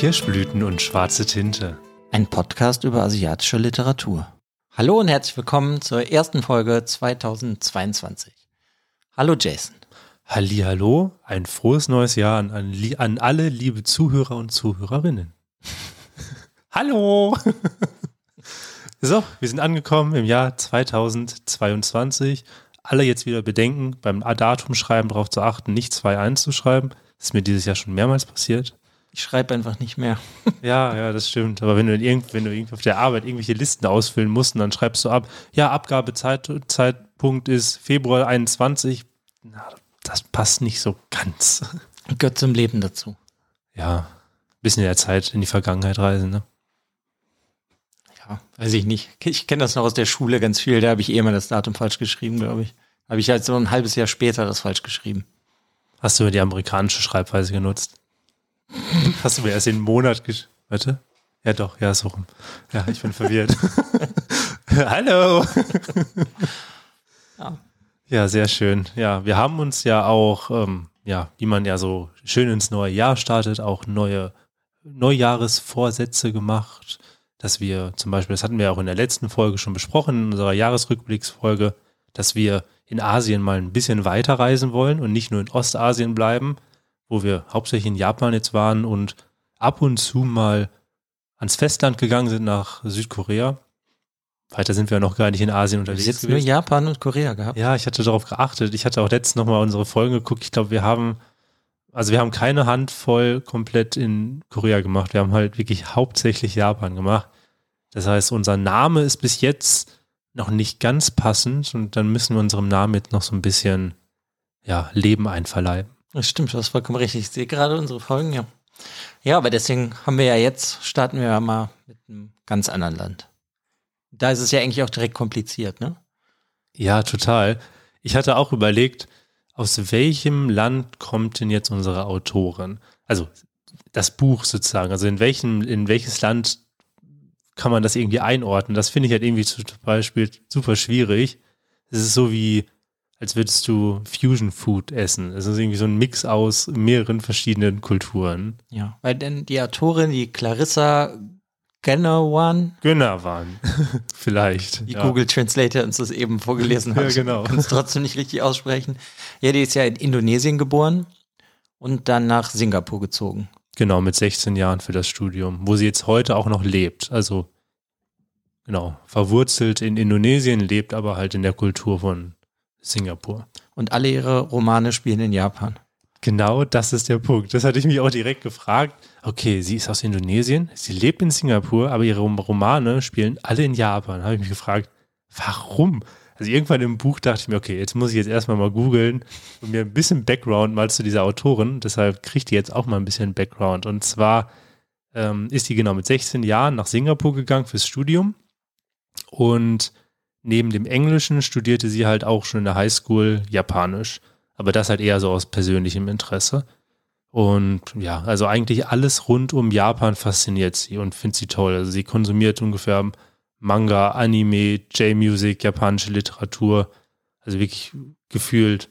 Kirschblüten und schwarze Tinte. Ein Podcast über asiatische Literatur. Hallo und herzlich willkommen zur ersten Folge 2022. Hallo Jason. Hallo, ein frohes neues Jahr an, an, an alle liebe Zuhörer und Zuhörerinnen. Hallo. so, wir sind angekommen im Jahr 2022. Alle jetzt wieder bedenken, beim Datum schreiben darauf zu achten, nicht 2-1 zu schreiben. Das ist mir dieses Jahr schon mehrmals passiert. Ich schreibe einfach nicht mehr. ja, ja, das stimmt. Aber wenn du, irgend, wenn du auf der Arbeit irgendwelche Listen ausfüllen musst, dann schreibst du ab, ja, Abgabezeitpunkt ist Februar 21. Na, das passt nicht so ganz. Gehört zum Leben dazu. Ja, bisschen in der Zeit in die Vergangenheit reisen, ne? Ja, weiß ich nicht. Ich kenne das noch aus der Schule ganz viel. Da habe ich eh mal das Datum falsch geschrieben, glaube ich. Habe ich halt so ein halbes Jahr später das falsch geschrieben. Hast du die amerikanische Schreibweise genutzt? Hast du mir erst den Monat gesch... Warte. Ja, doch, ja, so rum. Ja, ich bin verwirrt. Hallo. ja. ja, sehr schön. Ja, wir haben uns ja auch, ähm, ja, wie man ja so schön ins neue Jahr startet, auch neue Neujahresvorsätze gemacht, dass wir zum Beispiel, das hatten wir auch in der letzten Folge schon besprochen, in unserer Jahresrückblicksfolge, dass wir in Asien mal ein bisschen weiter reisen wollen und nicht nur in Ostasien bleiben, wo wir hauptsächlich in Japan jetzt waren und ab und zu mal ans Festland gegangen sind nach Südkorea. Weiter sind wir noch gar nicht in Asien unterwegs. Jetzt nur Japan und Korea gehabt. Ja, ich hatte darauf geachtet. Ich hatte auch letztens nochmal unsere Folgen geguckt. Ich glaube, wir haben, also wir haben keine Handvoll komplett in Korea gemacht. Wir haben halt wirklich hauptsächlich Japan gemacht. Das heißt, unser Name ist bis jetzt noch nicht ganz passend und dann müssen wir unserem Namen jetzt noch so ein bisschen, ja, Leben einverleiben. Das stimmt, das ist vollkommen richtig. Ich sehe gerade unsere Folgen, ja. Ja, aber deswegen haben wir ja jetzt, starten wir ja mal mit einem ganz anderen Land. Da ist es ja eigentlich auch direkt kompliziert, ne? Ja, total. Ich hatte auch überlegt, aus welchem Land kommt denn jetzt unsere Autorin? Also das Buch sozusagen. Also in welchem, in welches Land kann man das irgendwie einordnen? Das finde ich halt irgendwie zum Beispiel super schwierig. Es ist so wie als würdest du Fusion Food essen. Es ist irgendwie so ein Mix aus mehreren verschiedenen Kulturen. Ja, weil denn die Autorin, die Clarissa Gönnerwan. Gönnerwan, vielleicht. Die ja. Google Translator uns das eben vorgelesen hat. ja, genau. Kann es trotzdem nicht richtig aussprechen. Ja, die ist ja in Indonesien geboren und dann nach Singapur gezogen. Genau, mit 16 Jahren für das Studium, wo sie jetzt heute auch noch lebt. Also, genau, verwurzelt in Indonesien, lebt aber halt in der Kultur von Singapur. Und alle ihre Romane spielen in Japan. Genau, das ist der Punkt. Das hatte ich mich auch direkt gefragt. Okay, sie ist aus Indonesien, sie lebt in Singapur, aber ihre Romane spielen alle in Japan. Da habe ich mich gefragt, warum? Also irgendwann im Buch dachte ich mir, okay, jetzt muss ich jetzt erstmal mal googeln und mir ein bisschen Background mal zu dieser Autorin. Deshalb kriegt die jetzt auch mal ein bisschen Background. Und zwar ähm, ist die genau mit 16 Jahren nach Singapur gegangen fürs Studium und neben dem Englischen studierte sie halt auch schon in der Highschool Japanisch. Aber das halt eher so aus persönlichem Interesse. Und ja, also eigentlich alles rund um Japan fasziniert sie und findet sie toll. Also sie konsumiert ungefähr Manga, Anime, J-Music, japanische Literatur. Also wirklich gefühlt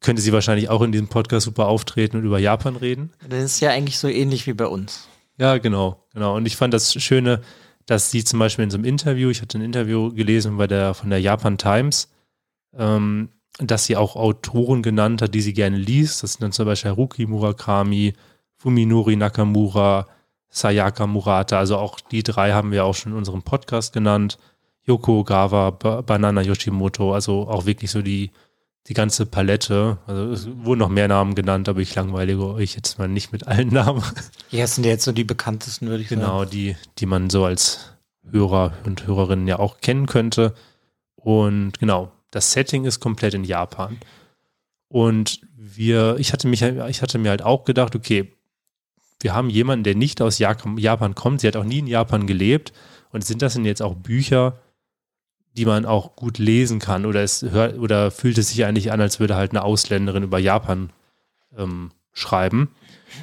könnte sie wahrscheinlich auch in diesem Podcast super auftreten und über Japan reden. Das ist ja eigentlich so ähnlich wie bei uns. Ja, genau, genau. Und ich fand das Schöne, dass sie zum Beispiel in so einem Interview, ich hatte ein Interview gelesen bei der, von der Japan Times, ähm, dass sie auch Autoren genannt hat, die sie gerne liest. Das sind dann zum Beispiel Haruki Murakami, Fuminori Nakamura, Sayaka Murata. Also auch die drei haben wir auch schon in unserem Podcast genannt. Yoko Ogawa, ba Banana Yoshimoto, also auch wirklich so die die ganze Palette. Also es wurden noch mehr Namen genannt, aber ich langweilige euch jetzt mal nicht mit allen Namen. Ja, das sind jetzt so die bekanntesten, würde ich genau, sagen. Genau, die, die man so als Hörer und Hörerinnen ja auch kennen könnte. Und genau, das Setting ist komplett in Japan. Und wir, ich hatte mich, ich hatte mir halt auch gedacht, okay, wir haben jemanden, der nicht aus Japan kommt. Sie hat auch nie in Japan gelebt. Und sind das denn jetzt auch Bücher, die man auch gut lesen kann oder es hört oder fühlt es sich eigentlich an, als würde halt eine Ausländerin über Japan ähm, schreiben.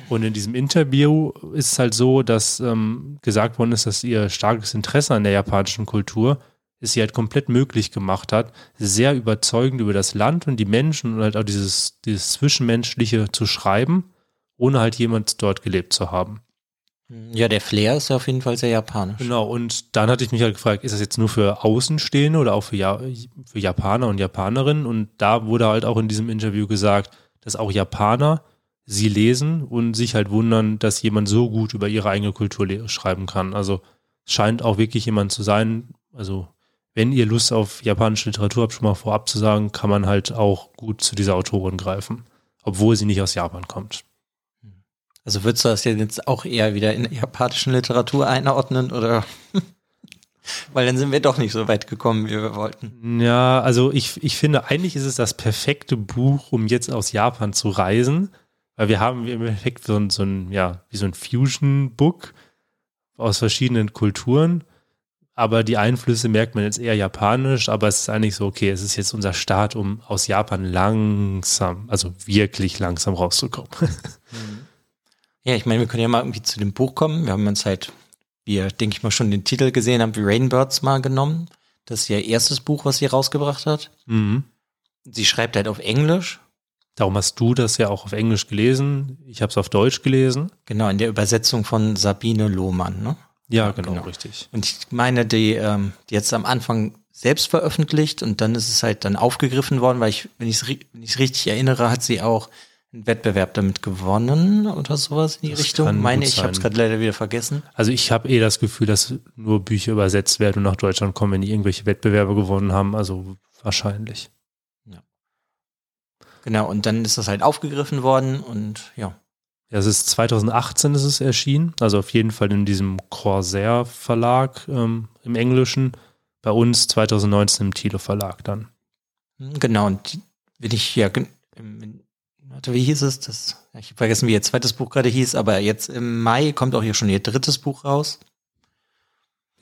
Und in diesem Interview ist es halt so, dass ähm, gesagt worden ist, dass ihr starkes Interesse an der japanischen Kultur es sie halt komplett möglich gemacht hat, sehr überzeugend über das Land und die Menschen und halt auch dieses, dieses Zwischenmenschliche zu schreiben, ohne halt jemand dort gelebt zu haben. Ja, der Flair ist auf jeden Fall sehr japanisch. Genau, und dann hatte ich mich halt gefragt, ist das jetzt nur für Außenstehende oder auch für, ja für Japaner und Japanerinnen? Und da wurde halt auch in diesem Interview gesagt, dass auch Japaner sie lesen und sich halt wundern, dass jemand so gut über ihre eigene Kultur schreiben kann. Also es scheint auch wirklich jemand zu sein, also wenn ihr Lust auf japanische Literatur habt, schon mal vorab zu sagen, kann man halt auch gut zu dieser Autorin greifen, obwohl sie nicht aus Japan kommt. Also würdest du das jetzt auch eher wieder in der japanischen Literatur einordnen oder? Weil dann sind wir doch nicht so weit gekommen, wie wir wollten. Ja, also ich, ich finde, eigentlich ist es das perfekte Buch, um jetzt aus Japan zu reisen. Weil wir haben im Endeffekt so ein, so ein, ja, wie so ein Fusion-Book aus verschiedenen Kulturen. Aber die Einflüsse merkt man jetzt eher japanisch, aber es ist eigentlich so, okay, es ist jetzt unser Start, um aus Japan langsam, also wirklich langsam rauszukommen. Mhm. Ja, ich meine, wir können ja mal irgendwie zu dem Buch kommen. Wir haben uns halt, wie ihr, denke ich mal, schon den Titel gesehen haben, wie Rainbirds mal genommen. Das ist ihr erstes Buch, was sie rausgebracht hat. Mhm. Sie schreibt halt auf Englisch. Darum hast du das ja auch auf Englisch gelesen. Ich habe es auf Deutsch gelesen. Genau, in der Übersetzung von Sabine Lohmann, ne? Ja, genau, genau. richtig. Und ich meine, die, ähm, die jetzt am Anfang selbst veröffentlicht und dann ist es halt dann aufgegriffen worden, weil ich, wenn ich es richtig erinnere, hat sie auch einen Wettbewerb damit gewonnen oder sowas in die das Richtung. Meine ich, ich habe es gerade leider wieder vergessen. Also ich habe eh das Gefühl, dass nur Bücher übersetzt werden und nach Deutschland kommen, wenn die irgendwelche Wettbewerbe gewonnen haben. Also wahrscheinlich. Ja. Genau, und dann ist das halt aufgegriffen worden und ja. Ja, es ist 2018 ist es erschienen, also auf jeden Fall in diesem Corsair Verlag ähm, im Englischen. Bei uns 2019 im Thilo Verlag dann. Genau, und wenn ich ja im warte, wie hieß es? Das, ich habe vergessen, wie ihr zweites Buch gerade hieß, aber jetzt im Mai kommt auch hier schon ihr drittes Buch raus.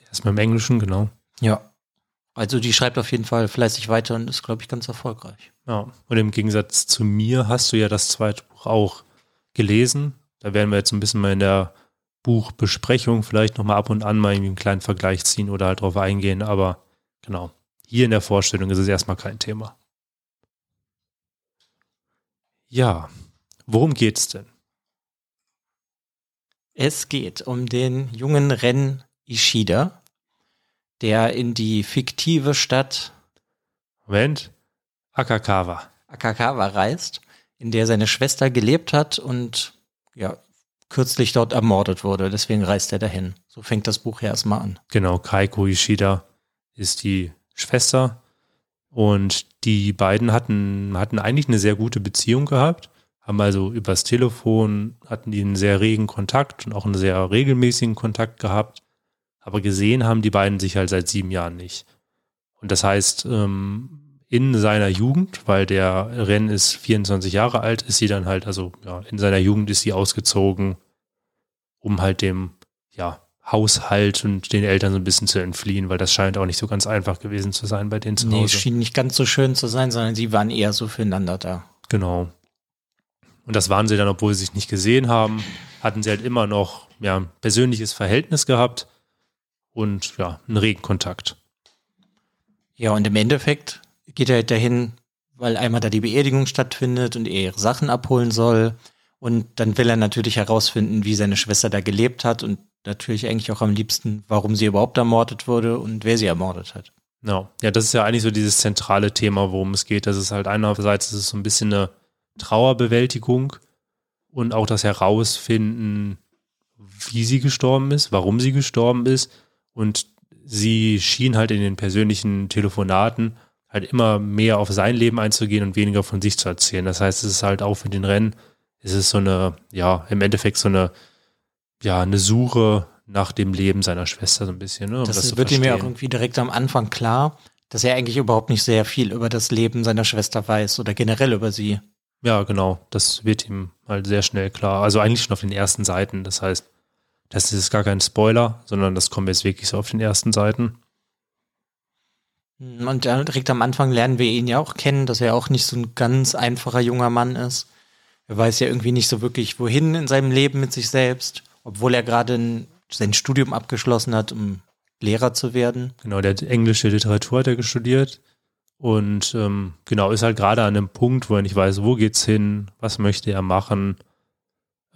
Erstmal im Englischen, genau. Ja. Also die schreibt auf jeden Fall fleißig weiter und ist, glaube ich, ganz erfolgreich. Ja. Und im Gegensatz zu mir hast du ja das zweite Buch auch gelesen. Da werden wir jetzt ein bisschen mal in der Buchbesprechung vielleicht nochmal ab und an mal einen kleinen Vergleich ziehen oder halt drauf eingehen. Aber genau, hier in der Vorstellung ist es erstmal kein Thema. Ja, worum geht's denn? Es geht um den jungen Ren Ishida, der in die fiktive Stadt Moment, Akakawa. Akakawa reist, in der seine Schwester gelebt hat und ja, kürzlich dort ermordet wurde. Deswegen reist er dahin. So fängt das Buch ja erstmal an. Genau, Kaiko Ishida ist die Schwester und die beiden hatten, hatten eigentlich eine sehr gute Beziehung gehabt, haben also übers Telefon, hatten die einen sehr regen Kontakt und auch einen sehr regelmäßigen Kontakt gehabt. Aber gesehen haben die beiden sich halt seit sieben Jahren nicht. Und das heißt, ähm, in seiner Jugend, weil der Renn ist 24 Jahre alt, ist sie dann halt, also ja, in seiner Jugend ist sie ausgezogen, um halt dem, Haushalt und den Eltern so ein bisschen zu entfliehen, weil das scheint auch nicht so ganz einfach gewesen zu sein bei denen zu Hause. Nee, es schien nicht ganz so schön zu sein, sondern sie waren eher so füreinander da. Genau. Und das waren sie dann, obwohl sie sich nicht gesehen haben, hatten sie halt immer noch ja, ein persönliches Verhältnis gehabt und ja, einen regen Kontakt. Ja, und im Endeffekt geht er halt dahin, weil einmal da die Beerdigung stattfindet und er ihre Sachen abholen soll. Und dann will er natürlich herausfinden, wie seine Schwester da gelebt hat und natürlich eigentlich auch am liebsten, warum sie überhaupt ermordet wurde und wer sie ermordet hat. Ja, ja, das ist ja eigentlich so dieses zentrale Thema, worum es geht. Das ist halt einerseits ist es so ein bisschen eine Trauerbewältigung und auch das Herausfinden, wie sie gestorben ist, warum sie gestorben ist. Und sie schien halt in den persönlichen Telefonaten halt immer mehr auf sein Leben einzugehen und weniger von sich zu erzählen. Das heißt, es ist halt auch für den Rennen, es ist so eine, ja, im Endeffekt so eine ja, eine Suche nach dem Leben seiner Schwester so ein bisschen. Ne, um das, das wird ihm ja auch irgendwie direkt am Anfang klar, dass er eigentlich überhaupt nicht sehr viel über das Leben seiner Schwester weiß oder generell über sie. Ja, genau. Das wird ihm halt sehr schnell klar. Also eigentlich schon auf den ersten Seiten. Das heißt, das ist gar kein Spoiler, sondern das kommt jetzt wirklich so auf den ersten Seiten. Und direkt am Anfang lernen wir ihn ja auch kennen, dass er auch nicht so ein ganz einfacher junger Mann ist. Er weiß ja irgendwie nicht so wirklich, wohin in seinem Leben mit sich selbst obwohl er gerade sein Studium abgeschlossen hat, um Lehrer zu werden. Genau, der hat englische Literatur hat er studiert und ähm, genau ist halt gerade an einem Punkt, wo er nicht weiß, wo geht's hin, was möchte er machen.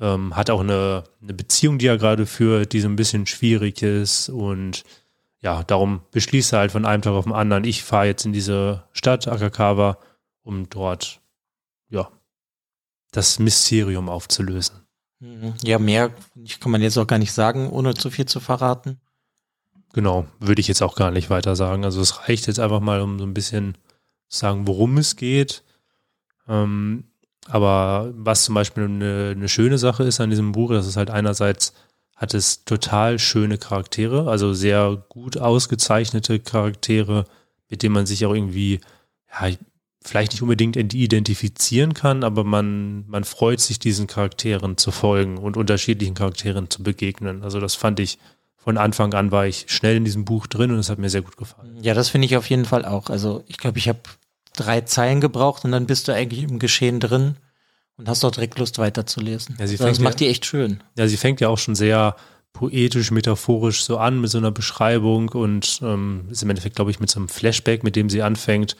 ähm, hat auch eine, eine Beziehung, die er gerade führt, die so ein bisschen schwierig ist und ja, darum beschließt er halt von einem Tag auf den anderen, ich fahre jetzt in diese Stadt Akakawa, um dort, ja, das Mysterium aufzulösen. Mhm. Ja, mehr kann man jetzt auch gar nicht sagen, ohne zu viel zu verraten. Genau, würde ich jetzt auch gar nicht weiter sagen. Also es reicht jetzt einfach mal, um so ein bisschen zu sagen, worum es geht. Ähm, aber was zum Beispiel eine, eine schöne Sache ist an diesem Buch, das ist halt einerseits hat es total schöne Charaktere, also sehr gut ausgezeichnete Charaktere, mit denen man sich auch irgendwie, ja, vielleicht nicht unbedingt identifizieren kann, aber man, man freut sich, diesen Charakteren zu folgen und unterschiedlichen Charakteren zu begegnen. Also das fand ich von Anfang an war ich schnell in diesem Buch drin und es hat mir sehr gut gefallen. Ja, das finde ich auf jeden Fall auch. Also ich glaube, ich habe drei Zeilen gebraucht und dann bist du eigentlich im Geschehen drin und hast auch direkt Lust weiterzulesen. Ja, sie also das macht ja, die echt schön. Ja, sie fängt ja auch schon sehr poetisch, metaphorisch so an mit so einer Beschreibung und ähm, ist im Endeffekt, glaube ich, mit so einem Flashback, mit dem sie anfängt.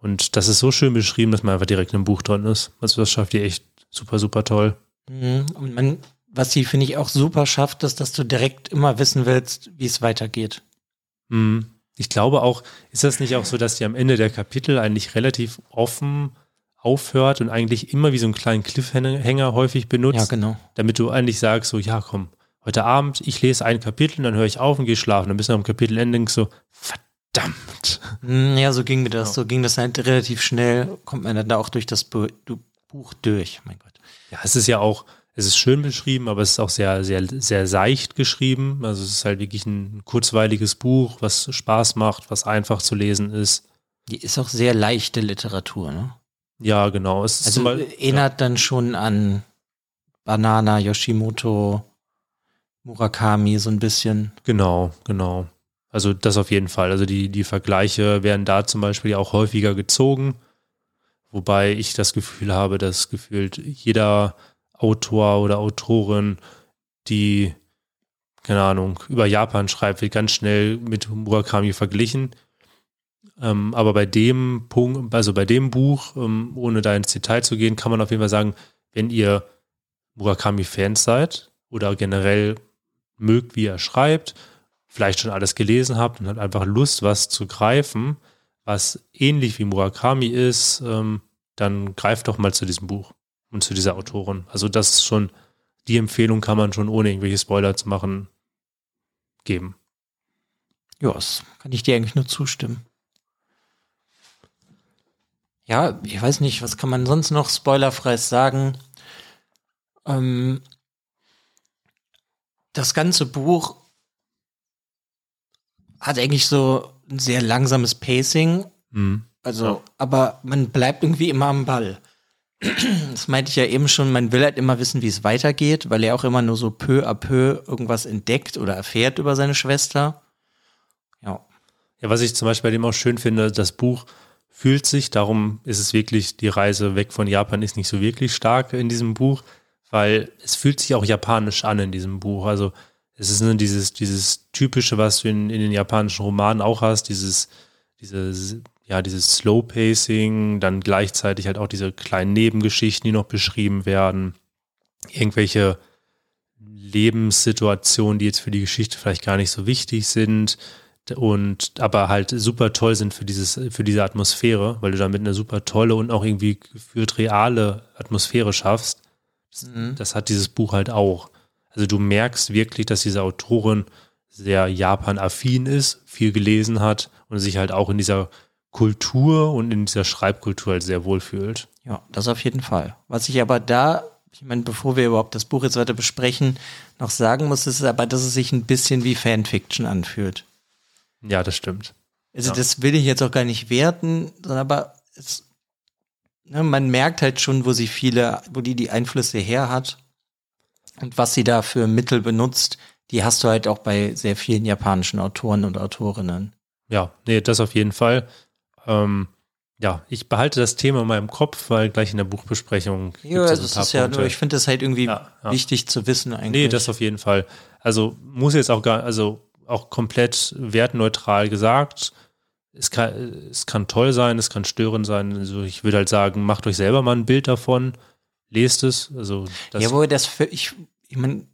Und das ist so schön beschrieben, dass man einfach direkt in einem Buch drin ist. Also das schafft ihr echt super, super toll. Mhm. Und man, was sie, finde ich, auch super schafft, ist, dass du direkt immer wissen willst, wie es weitergeht. Mhm. Ich glaube auch, ist das nicht auch so, dass die am Ende der Kapitel eigentlich relativ offen aufhört und eigentlich immer wie so einen kleinen Cliffhanger häufig benutzt? Ja, genau. Damit du eigentlich sagst, so, ja, komm, heute Abend, ich lese ein Kapitel, dann höre ich auf und gehe schlafen. Dann bist du am Kapitelende denkst so, verdammt. Hm, ja, so ging mir das. So ging das halt relativ schnell, kommt man dann da auch durch das Buch durch, mein Gott. Ja, es ist ja auch, es ist schön beschrieben, aber es ist auch sehr, sehr, sehr seicht geschrieben. Also es ist halt wirklich ein kurzweiliges Buch, was Spaß macht, was einfach zu lesen ist. Die ist auch sehr leichte Literatur, ne? Ja, genau. Es also mal, erinnert ja. dann schon an Banana, Yoshimoto, Murakami so ein bisschen. Genau, genau. Also das auf jeden Fall. Also die, die Vergleiche werden da zum Beispiel auch häufiger gezogen. Wobei ich das Gefühl habe, dass gefühlt jeder Autor oder Autorin, die, keine Ahnung, über Japan schreibt, wird ganz schnell mit Murakami verglichen. Ähm, aber bei dem Punkt, also bei dem Buch, ähm, ohne da ins Detail zu gehen, kann man auf jeden Fall sagen, wenn ihr Murakami-Fans seid oder generell mögt, wie er schreibt, vielleicht schon alles gelesen habt und habt einfach Lust, was zu greifen, was ähnlich wie Murakami ist, ähm, dann greift doch mal zu diesem Buch und zu dieser Autorin. Also das ist schon, die Empfehlung kann man schon ohne irgendwelche Spoiler zu machen geben. Ja, das kann ich dir eigentlich nur zustimmen. Ja, ich weiß nicht, was kann man sonst noch spoilerfrei sagen? Ähm, das ganze Buch hat eigentlich so ein sehr langsames Pacing. Mhm. Also, ja. aber man bleibt irgendwie immer am Ball das meinte ich ja eben schon, man will halt immer wissen, wie es weitergeht, weil er auch immer nur so peu à peu irgendwas entdeckt oder erfährt über seine Schwester. Ja. Ja, was ich zum Beispiel bei dem auch schön finde, das Buch fühlt sich, darum ist es wirklich, die Reise weg von Japan ist nicht so wirklich stark in diesem Buch, weil es fühlt sich auch japanisch an in diesem Buch. Also es ist nur dieses, dieses typische, was du in, in den japanischen Romanen auch hast, dieses, diese ja, dieses Slow Pacing, dann gleichzeitig halt auch diese kleinen Nebengeschichten, die noch beschrieben werden, irgendwelche Lebenssituationen, die jetzt für die Geschichte vielleicht gar nicht so wichtig sind und aber halt super toll sind für dieses für diese Atmosphäre, weil du damit eine super tolle und auch irgendwie gefühlt reale Atmosphäre schaffst. Mhm. Das hat dieses Buch halt auch. Also du merkst wirklich, dass diese Autorin sehr Japan-affin ist, viel gelesen hat und sich halt auch in dieser Kultur und in dieser Schreibkultur halt sehr wohl fühlt. Ja, das auf jeden Fall. Was ich aber da, ich meine, bevor wir überhaupt das Buch jetzt weiter besprechen, noch sagen muss, ist aber, dass es sich ein bisschen wie Fanfiction anfühlt. Ja, das stimmt. Also ja. das will ich jetzt auch gar nicht werten, sondern aber es, ne, man merkt halt schon, wo sie viele, wo die die Einflüsse her hat und was sie da für Mittel benutzt, die hast du halt auch bei sehr vielen japanischen Autoren und Autorinnen. Ja, nee, das auf jeden Fall. Ähm, ja, ich behalte das Thema mal im Kopf, weil gleich in der Buchbesprechung. Ja, also es ist ja nur, ich finde das halt irgendwie ja, ja. wichtig zu wissen eigentlich. Nee, das auf jeden Fall. Also muss jetzt auch gar, also auch komplett wertneutral gesagt. Es kann, es kann toll sein, es kann störend sein. Also ich würde halt sagen, macht euch selber mal ein Bild davon. Lest es. Also das ja, wo das für, ich, ich meine,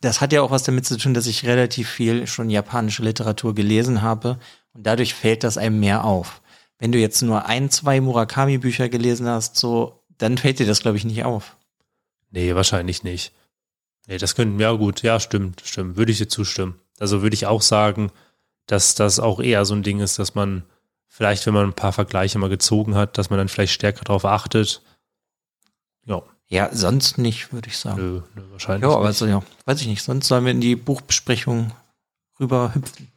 das hat ja auch was damit zu tun, dass ich relativ viel schon japanische Literatur gelesen habe und dadurch fällt das einem mehr auf. Wenn du jetzt nur ein, zwei Murakami-Bücher gelesen hast, so, dann fällt dir das, glaube ich, nicht auf. Nee, wahrscheinlich nicht. Nee, das könnten, ja gut, ja, stimmt, stimmt. Würde ich dir zustimmen. Also würde ich auch sagen, dass das auch eher so ein Ding ist, dass man vielleicht, wenn man ein paar Vergleiche mal gezogen hat, dass man dann vielleicht stärker darauf achtet. Ja. Ja, sonst nicht, würde ich sagen. Nö, nö wahrscheinlich. Ja, aber also, ja, weiß ich nicht. Sonst sollen wir in die Buchbesprechung rüber hüpfen.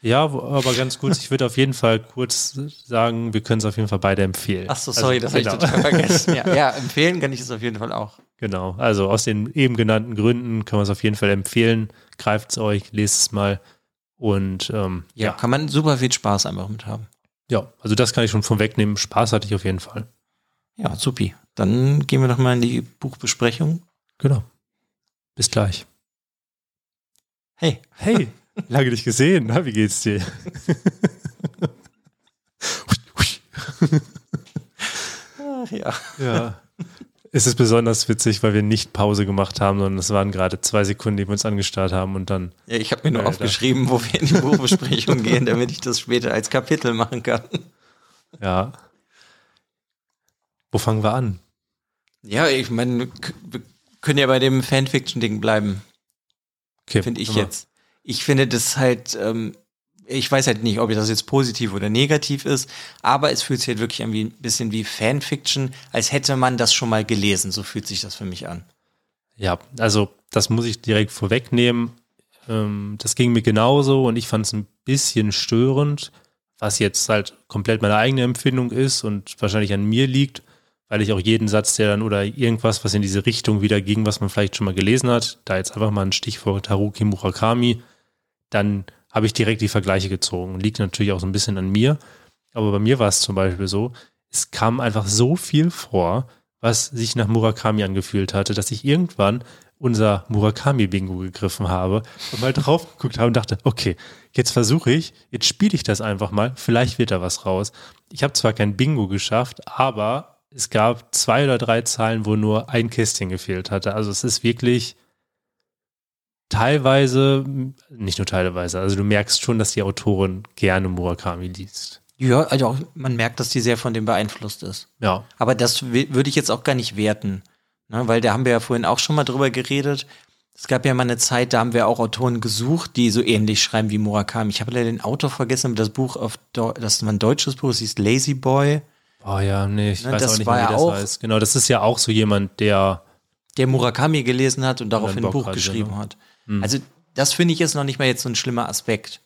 Ja, aber ganz gut. Ich würde auf jeden Fall kurz sagen, wir können es auf jeden Fall beide empfehlen. Ach so, sorry, also, das genau. habe ich total vergessen. Ja, ja, empfehlen kann ich es auf jeden Fall auch. Genau, also aus den eben genannten Gründen kann man es auf jeden Fall empfehlen. Greift es euch, lest es mal und ähm, ja, ja, kann man super viel Spaß einfach mit haben. Ja, also das kann ich schon von wegnehmen. Spaß hatte ich auf jeden Fall. Ja, supi. Dann gehen wir noch mal in die Buchbesprechung. Genau. Bis gleich. Hey. Hey. Lange nicht gesehen. Na, wie geht's dir? Ach ja. Ja. Es ist besonders witzig, weil wir nicht Pause gemacht haben, sondern es waren gerade zwei Sekunden, die wir uns angestarrt haben und dann. Ja, ich habe mir nur äh, aufgeschrieben, wo wir in die Buchbesprechung gehen, damit ich das später als Kapitel machen kann. Ja. Wo fangen wir an? Ja, ich meine, wir können ja bei dem Fanfiction-Ding bleiben. Okay, Finde ich immer. jetzt ich finde das halt, ähm, ich weiß halt nicht, ob das jetzt positiv oder negativ ist, aber es fühlt sich halt wirklich ein bisschen wie Fanfiction, als hätte man das schon mal gelesen. So fühlt sich das für mich an. Ja, also das muss ich direkt vorwegnehmen. Ähm, das ging mir genauso und ich fand es ein bisschen störend, was jetzt halt komplett meine eigene Empfindung ist und wahrscheinlich an mir liegt, weil ich auch jeden Satz, der dann oder irgendwas, was in diese Richtung wieder ging, was man vielleicht schon mal gelesen hat, da jetzt einfach mal ein Stichwort Haruki Murakami, dann habe ich direkt die Vergleiche gezogen. Liegt natürlich auch so ein bisschen an mir. Aber bei mir war es zum Beispiel so, es kam einfach so viel vor, was sich nach Murakami angefühlt hatte, dass ich irgendwann unser Murakami-Bingo gegriffen habe und mal drauf geguckt habe und dachte, okay, jetzt versuche ich, jetzt spiele ich das einfach mal, vielleicht wird da was raus. Ich habe zwar kein Bingo geschafft, aber es gab zwei oder drei Zahlen, wo nur ein Kästchen gefehlt hatte. Also es ist wirklich teilweise, nicht nur teilweise, also du merkst schon, dass die Autorin gerne Murakami liest. Ja, also auch, man merkt, dass die sehr von dem beeinflusst ist. Ja. Aber das würde ich jetzt auch gar nicht werten, ne? weil da haben wir ja vorhin auch schon mal drüber geredet. Es gab ja mal eine Zeit, da haben wir auch Autoren gesucht, die so ähnlich schreiben wie Murakami. Ich habe leider den Autor vergessen, aber das Buch auf, das ist ein deutsches Buch, es hieß Lazy Boy. Oh ja, nee, ich ne, weiß auch nicht mehr, wie das auch, heißt. Genau, das ist ja auch so jemand, der der Murakami gelesen hat und daraufhin ein Buch hatte, geschrieben genau. hat. Mhm. Also das finde ich jetzt noch nicht mal jetzt so ein schlimmer Aspekt.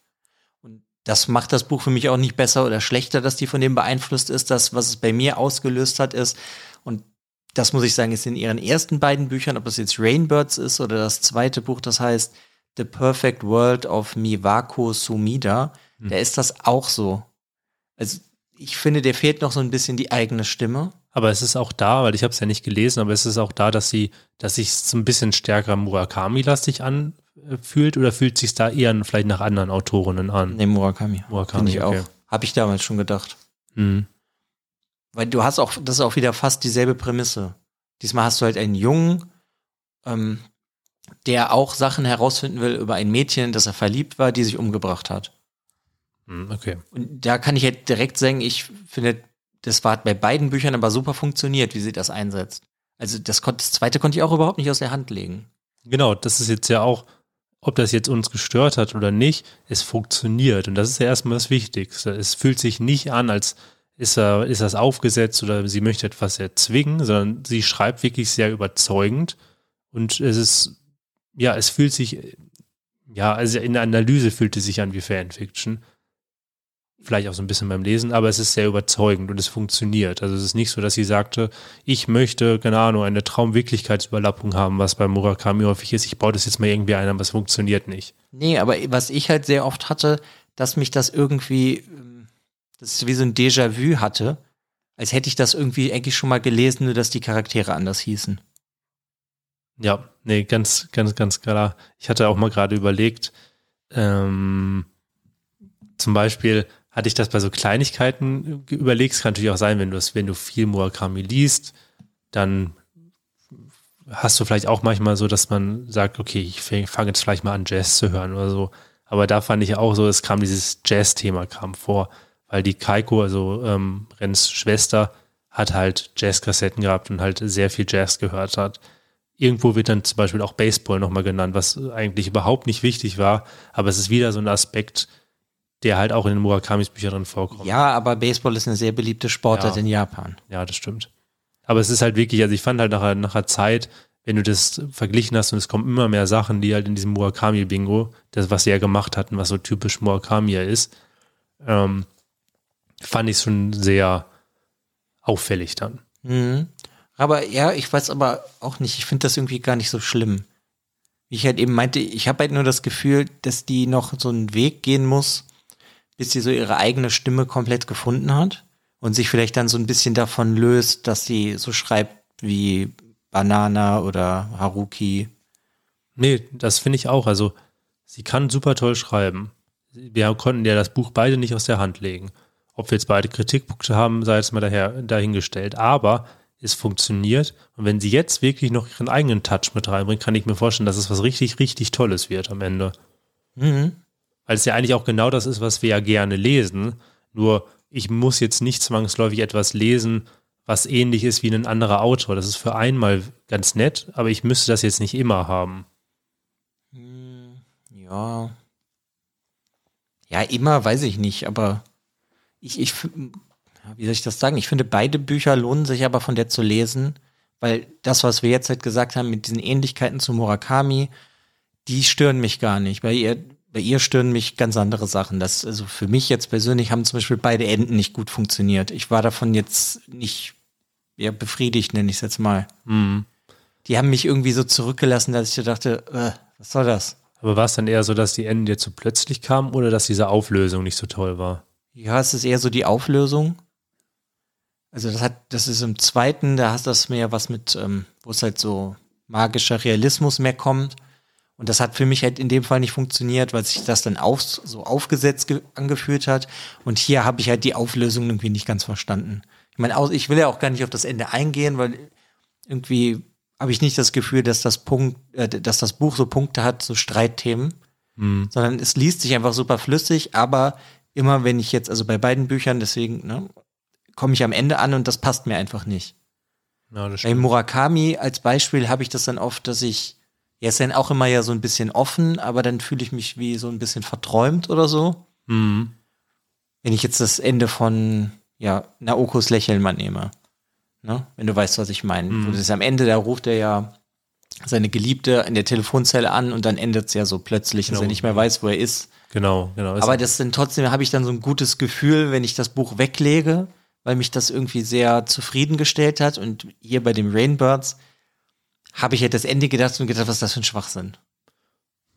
Und das macht das Buch für mich auch nicht besser oder schlechter, dass die von dem beeinflusst ist. Das, was es bei mir ausgelöst hat, ist, und das muss ich sagen, ist in ihren ersten beiden Büchern, ob das jetzt Rainbirds ist oder das zweite Buch, das heißt The Perfect World of Miwako Sumida, mhm. da ist das auch so. Also ich finde, der fehlt noch so ein bisschen die eigene Stimme. Aber es ist auch da, weil ich habe es ja nicht gelesen, aber es ist auch da, dass sie, dass sich so ein bisschen stärker Murakami-lastig anfühlt oder fühlt sich da eher vielleicht nach anderen Autorinnen an? Nee, Murakami. Murakami, Finde ich okay. auch. Habe ich damals schon gedacht. Mhm. Weil du hast auch, das ist auch wieder fast dieselbe Prämisse. Diesmal hast du halt einen Jungen, ähm, der auch Sachen herausfinden will über ein Mädchen, das er verliebt war, die sich umgebracht hat. Mhm, okay. Und da kann ich halt direkt sagen, ich finde das war bei beiden Büchern aber super funktioniert, wie sie das einsetzt. Also das, das zweite konnte ich auch überhaupt nicht aus der Hand legen. Genau, das ist jetzt ja auch, ob das jetzt uns gestört hat oder nicht, es funktioniert. Und das ist ja erstmal das Wichtigste. Es fühlt sich nicht an, als ist, er, ist das aufgesetzt oder sie möchte etwas erzwingen, sondern sie schreibt wirklich sehr überzeugend. Und es ist, ja, es fühlt sich, ja, also in der Analyse fühlt es sich an wie Fanfiction vielleicht auch so ein bisschen beim Lesen, aber es ist sehr überzeugend und es funktioniert. Also es ist nicht so, dass sie sagte, ich möchte, keine Ahnung, eine Traumwirklichkeitsüberlappung haben, was bei Murakami häufig ist. Ich baue das jetzt mal irgendwie ein, aber es funktioniert nicht. Nee, aber was ich halt sehr oft hatte, dass mich das irgendwie, ähm, das ist wie so ein Déjà-vu hatte, als hätte ich das irgendwie eigentlich schon mal gelesen, nur dass die Charaktere anders hießen. Ja, nee, ganz, ganz, ganz klar. Ich hatte auch mal gerade überlegt, ähm, zum Beispiel, hatte ich das bei so Kleinigkeiten überlegst, kann natürlich auch sein, wenn du es, wenn du viel Murakami liest, dann hast du vielleicht auch manchmal so, dass man sagt, okay, ich fange jetzt vielleicht mal an, Jazz zu hören oder so. Aber da fand ich auch so, es kam dieses Jazz-Thema kam vor, weil die Kaiko, also ähm, Rens Schwester, hat halt Jazzkassetten gehabt und halt sehr viel Jazz gehört hat. Irgendwo wird dann zum Beispiel auch Baseball nochmal genannt, was eigentlich überhaupt nicht wichtig war, aber es ist wieder so ein Aspekt, der halt auch in den Murakamis Büchern drin vorkommt. Ja, aber Baseball ist eine sehr beliebte Sportart Ja. in Japan. Ja, das stimmt. Aber es ist halt wirklich, also ich fand halt nach, nach einer Zeit, wenn du das verglichen hast und es kommen immer mehr Sachen, die halt in diesem Murakami-Bingo, das, was sie ja gemacht hatten, was so typisch Murakami ja ist, ähm, fand ich schon sehr auffällig dann. Mhm. Aber ja, ich weiß aber auch nicht, ich finde das irgendwie gar nicht so schlimm. Wie ich halt eben meinte, ich habe halt nur das Gefühl, dass die noch so einen Weg gehen muss, bis sie so ihre eigene Stimme komplett gefunden hat und sich vielleicht dann so ein bisschen davon löst, dass sie so schreibt wie Banana oder Haruki. Nee, das finde ich auch. Also, sie kann super toll schreiben. Wir konnten ja das Buch beide nicht aus der Hand legen. Ob wir jetzt beide Kritikpunkte haben, sei jetzt mal daher, dahingestellt. Aber es funktioniert. Und wenn sie jetzt wirklich noch ihren eigenen Touch mit reinbringt, kann ich mir vorstellen, dass es was richtig, richtig Tolles wird am Ende. Mhm. Weil es ja eigentlich auch genau das ist, was wir ja gerne lesen. Nur ich muss jetzt nicht zwangsläufig etwas lesen, was ähnlich ist wie ein anderer Autor. Das ist für einmal ganz nett, aber ich müsste das jetzt nicht immer haben. Ja. Ja, immer weiß ich nicht, aber ich, ich, wie soll ich das sagen? Ich finde, beide Bücher lohnen sich aber von der zu lesen, weil das, was wir jetzt halt gesagt haben mit diesen Ähnlichkeiten zu Murakami, die stören mich gar nicht. Bei ihr, bei ihr stören mich ganz andere Sachen. Das, also für mich jetzt persönlich haben zum Beispiel beide Enden nicht gut funktioniert. Ich war davon jetzt nicht ja, befriedigt, nenne ich es jetzt mal. Mhm. Die haben mich irgendwie so zurückgelassen, dass ich so dachte, äh, was soll das? Aber war es dann eher so, dass die Enden dir zu plötzlich kamen oder dass diese Auflösung nicht so toll war? Ja, es ist eher so die Auflösung. Also das hat, das ist im zweiten, da hast das mehr was mit, ähm, wo es halt so magischer Realismus mehr kommt. Und das hat für mich halt in dem Fall nicht funktioniert, weil sich das dann auf, so aufgesetzt ge- angefühlt hat. Und hier habe ich halt die Auflösung irgendwie nicht ganz verstanden. Ich meine, ich will ja auch gar nicht auf das Ende eingehen, weil irgendwie habe ich nicht das Gefühl, dass das Punkt, äh, dass das Buch so Punkte hat, so Streitthemen Mhm. sondern es liest sich einfach super flüssig, aber immer wenn ich jetzt, also bei beiden Büchern, deswegen, ne, komme ich am Ende an und das passt mir einfach nicht. Ja, das Bei. Murakami als Beispiel habe ich das dann oft, dass ich, ja, ist dann auch immer ja so ein bisschen offen, aber dann fühle ich mich wie so ein bisschen verträumt oder so. Mhm. Wenn ich jetzt das Ende von, ja, Naokos Lächeln mal nehme. Ne? Wenn du weißt, was ich meine. Mhm. Das ist am Ende, da ruft er ja seine Geliebte in der Telefonzelle an und dann endet es ja so plötzlich, dass Genau. er nicht mehr weiß, wo er ist. Genau, genau. Aber das sind trotzdem, habe ich dann so ein gutes Gefühl, wenn ich das Buch weglege, weil mich das irgendwie sehr zufriedengestellt hat. Und hier bei dem Rainbirds habe ich halt das Ende gedacht und gedacht, was ist das für ein Schwachsinn.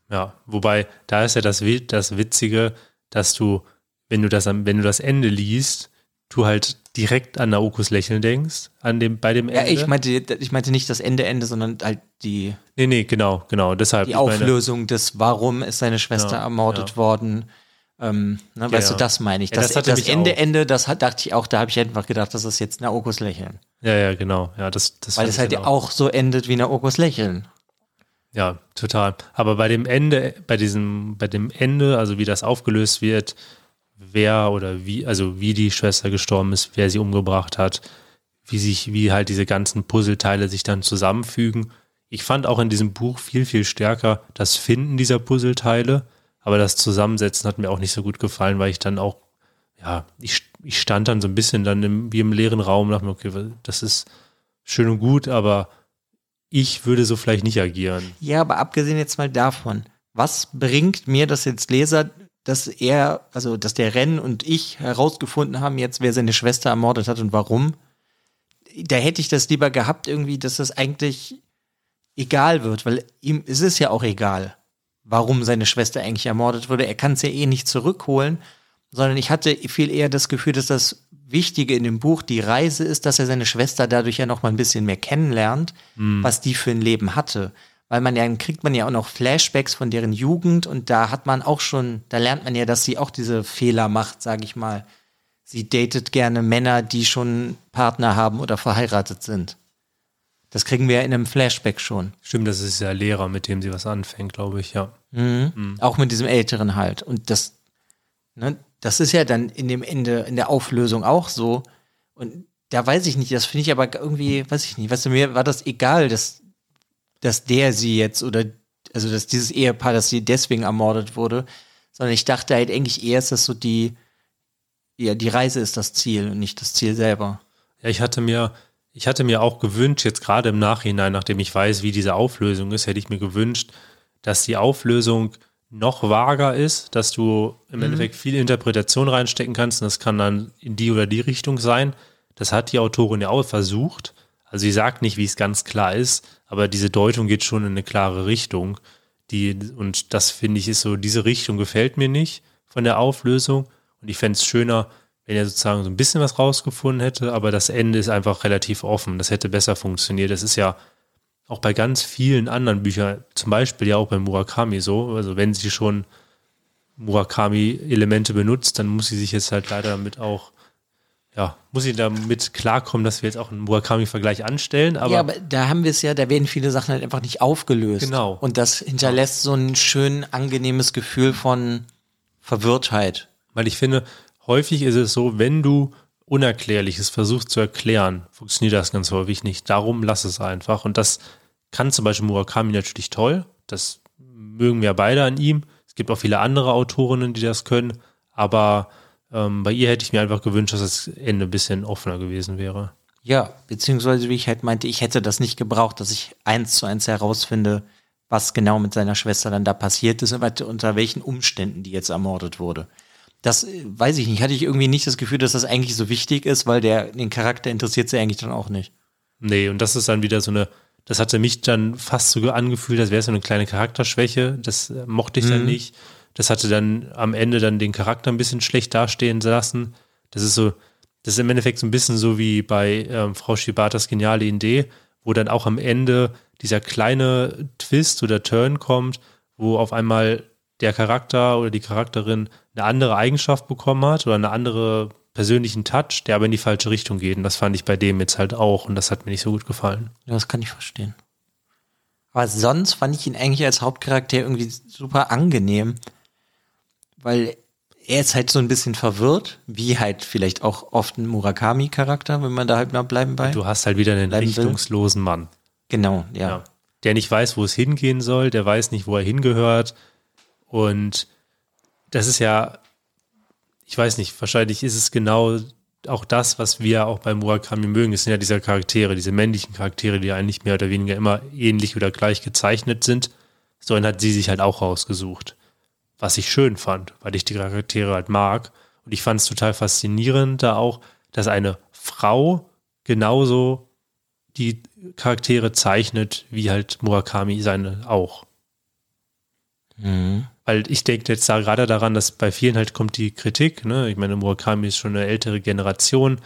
Ja, wobei, da ist ja das, das Witzige, dass du, wenn du das, wenn du das Ende liest, du halt direkt an Naokos Lächeln denkst, an dem, bei dem Ja, Ende. ich meinte, ich meinte nicht das Ende, Ende, sondern halt die, nee, nee, genau, genau, deshalb. die ich meine- Auflösung des, warum ist seine Schwester Ja, ermordet ja. worden. Ähm, ne, weißt ja. du, das meine ich. Ja, Das, das das, Ende, auch. Ende, das hat, dachte ich auch, da habe ich einfach gedacht, das ist jetzt Naokos Lächeln. Ja, ja, genau. Ja, das, das Weil es halt dann auch so endet wie Naokos Lächeln. Ja, total. Aber bei dem Ende, bei diesem, bei dem Ende, also wie das aufgelöst wird, wer oder wie, also wie die Schwester gestorben ist, wer sie umgebracht hat, wie sich, wie halt diese ganzen Puzzleteile sich dann zusammenfügen. Ich fand auch in diesem Buch viel, viel stärker das Finden dieser Puzzleteile, aber das Zusammensetzen hat mir auch nicht so gut gefallen, weil ich dann auch, ja, ich, ich stand dann so ein bisschen dann im, wie im leeren Raum und dachte mir, okay, das ist schön und gut, aber ich würde so vielleicht nicht agieren. Ja, aber abgesehen jetzt mal davon, was bringt mir das jetzt Leser, dass er, also dass der Renn und ich herausgefunden haben jetzt, wer seine Schwester ermordet hat und warum? Da hätte ich das lieber gehabt, irgendwie, dass das eigentlich egal wird, weil ihm ist es ja auch egal, warum seine Schwester eigentlich ermordet wurde. Er kann es ja eh nicht zurückholen, sondern ich hatte viel eher das Gefühl, dass das Wichtige in dem Buch die Reise ist, dass er seine Schwester dadurch ja noch mal ein bisschen mehr kennenlernt, was die für ein Leben hatte. Weil man ja, dann kriegt man ja auch noch Flashbacks von deren Jugend und da hat man auch schon, da lernt man ja, dass sie auch diese Fehler macht, sage ich mal. Sie datet gerne Männer, die schon Partner haben oder verheiratet sind. Das kriegen wir ja in einem Flashback schon. Stimmt, das ist ja Lehrer, mit dem sie was anfängt, glaube ich, ja. Mhm. Mhm. Auch mit diesem Älteren halt. Und das, ne, das ist ja dann in dem Ende, in der Auflösung auch so. Und da weiß ich nicht, das finde ich aber irgendwie, weiß ich nicht, weißt du, mir war das egal, dass, dass der sie jetzt oder, also dass dieses Ehepaar, dass sie deswegen ermordet wurde, sondern ich dachte halt eigentlich eher, ist das so die, ja, die Reise ist das Ziel und nicht das Ziel selber. Ja, ich hatte mir, ich hatte mir auch gewünscht, jetzt gerade im Nachhinein, nachdem ich weiß, wie diese Auflösung ist, hätte ich mir gewünscht, dass die Auflösung noch vager ist, dass du im mhm. Endeffekt viel Interpretation reinstecken kannst und das kann dann in die oder die Richtung sein. Das hat die Autorin ja auch versucht. Also sie sagt nicht, wie es ganz klar ist, aber diese Deutung geht schon in eine klare Richtung. Die, und das finde ich ist so, diese Richtung gefällt mir nicht von der Auflösung. Und ich fände es schöner, wenn er sozusagen so ein bisschen was rausgefunden hätte, aber das Ende ist einfach relativ offen. Das hätte besser funktioniert. Das ist ja auch bei ganz vielen anderen Büchern, zum Beispiel ja auch bei Murakami so. Also wenn sie schon Murakami-Elemente benutzt, dann muss sie sich jetzt halt leider damit auch, ja, muss sie damit klarkommen, dass wir jetzt auch einen Murakami-Vergleich anstellen. Aber ja, aber da haben wir es ja, da werden viele Sachen halt einfach nicht aufgelöst. Genau. Und das hinterlässt so ein schön angenehmes Gefühl von Verwirrtheit. Weil ich finde, häufig ist es so, wenn du Unerklärliches versuchst zu erklären, funktioniert das ganz häufig nicht. Darum lass es einfach. Und das kann zum Beispiel Murakami natürlich toll. Das mögen wir beide an ihm. Es gibt auch viele andere Autorinnen, die das können. Aber ähm, bei ihr hätte ich mir einfach gewünscht, dass das Ende ein bisschen offener gewesen wäre. Ja, beziehungsweise wie ich halt meinte, ich hätte das nicht gebraucht, dass ich eins zu eins herausfinde, was genau mit seiner Schwester dann da passiert ist und unter welchen Umständen die jetzt ermordet wurde das äh, weiß ich nicht, hatte ich irgendwie nicht das Gefühl, dass das eigentlich so wichtig ist, weil der, den Charakter interessiert sie eigentlich dann auch nicht. Nee, und das ist dann wieder so eine, das hatte mich dann fast so angefühlt, als wäre es so eine kleine Charakterschwäche. Das äh, mochte ich mhm. dann nicht. Das hatte dann am Ende dann den Charakter ein bisschen schlecht dastehen lassen. Das ist so, das ist im Endeffekt so ein bisschen so wie bei ähm, Frau Shibatas geniale Idee, wo dann auch am Ende dieser kleine Twist oder Turn kommt, wo auf einmal der Charakter oder die Charakterin eine andere Eigenschaft bekommen hat oder einen anderen persönlichen Touch, der aber in die falsche Richtung geht. Und das fand ich bei dem jetzt halt auch und das hat mir nicht so gut gefallen. Ja, das kann ich verstehen. Aber sonst fand ich ihn eigentlich als Hauptcharakter irgendwie super angenehm, weil er ist halt so ein bisschen verwirrt, wie halt vielleicht auch oft ein Murakami-Charakter, wenn man da halt mal bleiben bei. Du hast halt wieder einen richtungslosen will. Mann. Genau, ja. ja. Der nicht weiß, wo es hingehen soll, der weiß nicht, wo er hingehört und das ist ja, ich weiß nicht, wahrscheinlich ist es genau auch das, was wir auch bei Murakami mögen. Es sind ja diese Charaktere, diese männlichen Charaktere, die eigentlich mehr oder weniger immer ähnlich oder gleich gezeichnet sind. So einen hat sie sich halt auch rausgesucht. Was ich schön fand, weil ich die Charaktere halt mag. Und ich fand es total faszinierend da auch, dass eine Frau genauso die Charaktere zeichnet, wie halt Murakami seine auch. Mhm. Weil ich denke jetzt da gerade daran, dass bei vielen halt kommt die Kritik, ne? Ich meine, Murakami ist schon eine ältere Generation,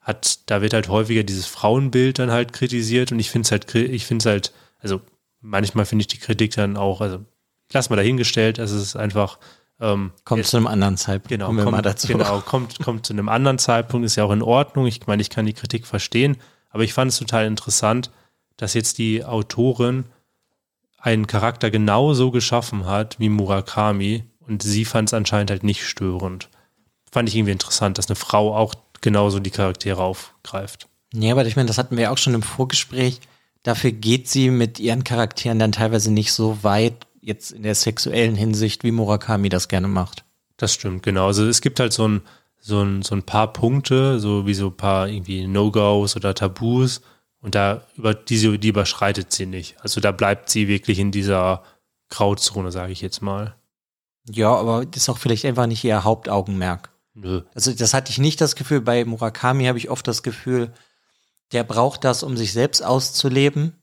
hat, da wird halt häufiger dieses Frauenbild dann halt kritisiert und ich finde es halt, ich finde es halt, also manchmal finde ich die Kritik dann auch, also lass mal dahingestellt, es ist einfach, ähm, kommt jetzt, zu einem anderen Zeitpunkt. Genau, kommt, genau kommt, kommt zu einem anderen Zeitpunkt, ist ja auch in Ordnung. Ich meine, ich kann die Kritik verstehen, aber ich fand es total interessant, dass jetzt die Autorin einen Charakter genauso geschaffen hat wie Murakami und sie fand es anscheinend halt nicht störend. Fand ich irgendwie interessant, dass eine Frau auch genauso die Charaktere aufgreift. Ja, aber ich meine, das hatten wir ja auch schon im Vorgespräch. Dafür geht sie mit ihren Charakteren dann teilweise nicht so weit, jetzt in der sexuellen Hinsicht, wie Murakami das gerne macht. Das stimmt, genau. Also es gibt halt so ein, so ein, so ein paar Punkte, so wie so ein paar irgendwie No-Gos oder Tabus, und da über diese, die überschreitet sie nicht. Also da bleibt sie wirklich in dieser Grauzone, sage ich jetzt mal. Ja, aber das ist auch vielleicht einfach nicht ihr Hauptaugenmerk. Nö. Also das hatte ich nicht das Gefühl. Bei Murakami habe ich oft das Gefühl, der braucht das, um sich selbst auszuleben.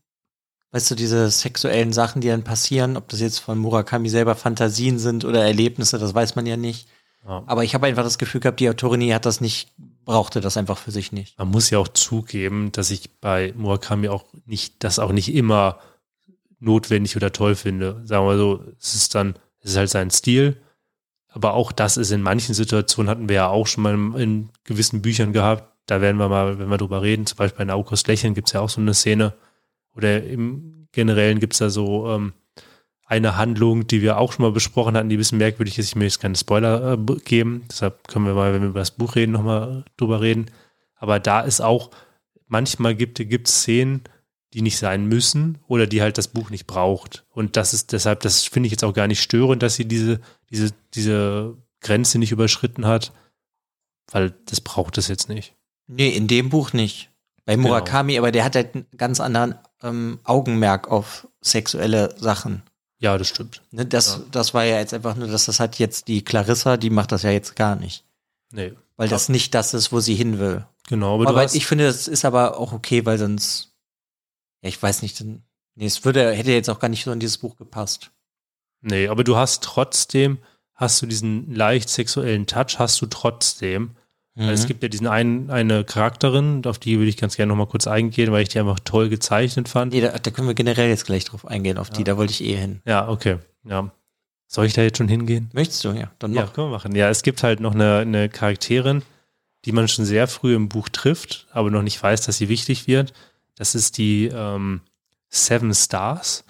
Weißt du, diese sexuellen Sachen, die dann passieren, ob das jetzt von Murakami selber Fantasien sind oder Erlebnisse, das weiß man ja nicht. Ja. Aber ich habe einfach das Gefühl gehabt, die Autorin hat das nicht, brauchte das einfach für sich nicht. Man muss ja auch zugeben, dass ich bei Murakami auch nicht, das auch nicht immer notwendig oder toll finde. Sagen wir so, es ist dann, es ist halt sein Stil. Aber auch das ist in manchen Situationen hatten wir ja auch schon mal in, in gewissen Büchern gehabt. Da werden wir mal, wenn wir drüber reden, zum Beispiel in August Lächeln gibt es ja auch so eine Szene, oder im Generellen gibt es da so ähm, eine Handlung, die wir auch schon mal besprochen hatten, die ein bisschen merkwürdig ist. Ich möchte jetzt keine Spoiler äh, geben, deshalb können wir mal, wenn wir über das Buch reden, nochmal drüber reden. Aber da ist auch, manchmal gibt es Szenen, die nicht sein müssen oder die halt das Buch nicht braucht. Und das ist deshalb, das finde ich jetzt auch gar nicht störend, dass sie diese, diese, diese Grenze nicht überschritten hat, weil das braucht es jetzt nicht. Nee, in dem Buch nicht. Bei genau. Murakami, genau. aber der hat halt einen ganz anderen ähm, Augenmerk auf sexuelle Sachen. Ja, das stimmt. Ne, das, ja. das war ja jetzt einfach nur, dass das hat jetzt die Clarissa, die macht das ja jetzt gar nicht. Nee. Weil das nicht das ist, wo sie hin will. Genau, aber, aber ich finde, das ist aber auch okay, weil sonst ja, ich weiß nicht, nee, es würde, hätte jetzt auch gar nicht so in dieses Buch gepasst. Nee, aber du hast trotzdem, hast du diesen leicht sexuellen Touch, hast du trotzdem. Mhm. es gibt ja diesen einen, eine Charakterin, auf die würde ich ganz gerne nochmal kurz eingehen, weil ich die einfach toll gezeichnet fand. Nee, da, da können wir generell jetzt gleich drauf eingehen, auf ja. die, da wollte ich eh hin. Ja, okay. Ja. Soll ich da jetzt schon hingehen? Möchtest du, ja. Dann mach. Ja, können wir machen. Ja, es gibt halt noch eine, eine Charakterin, die man schon sehr früh im Buch trifft, aber noch nicht weiß, dass sie wichtig wird. Das ist die ähm, Seven Stars.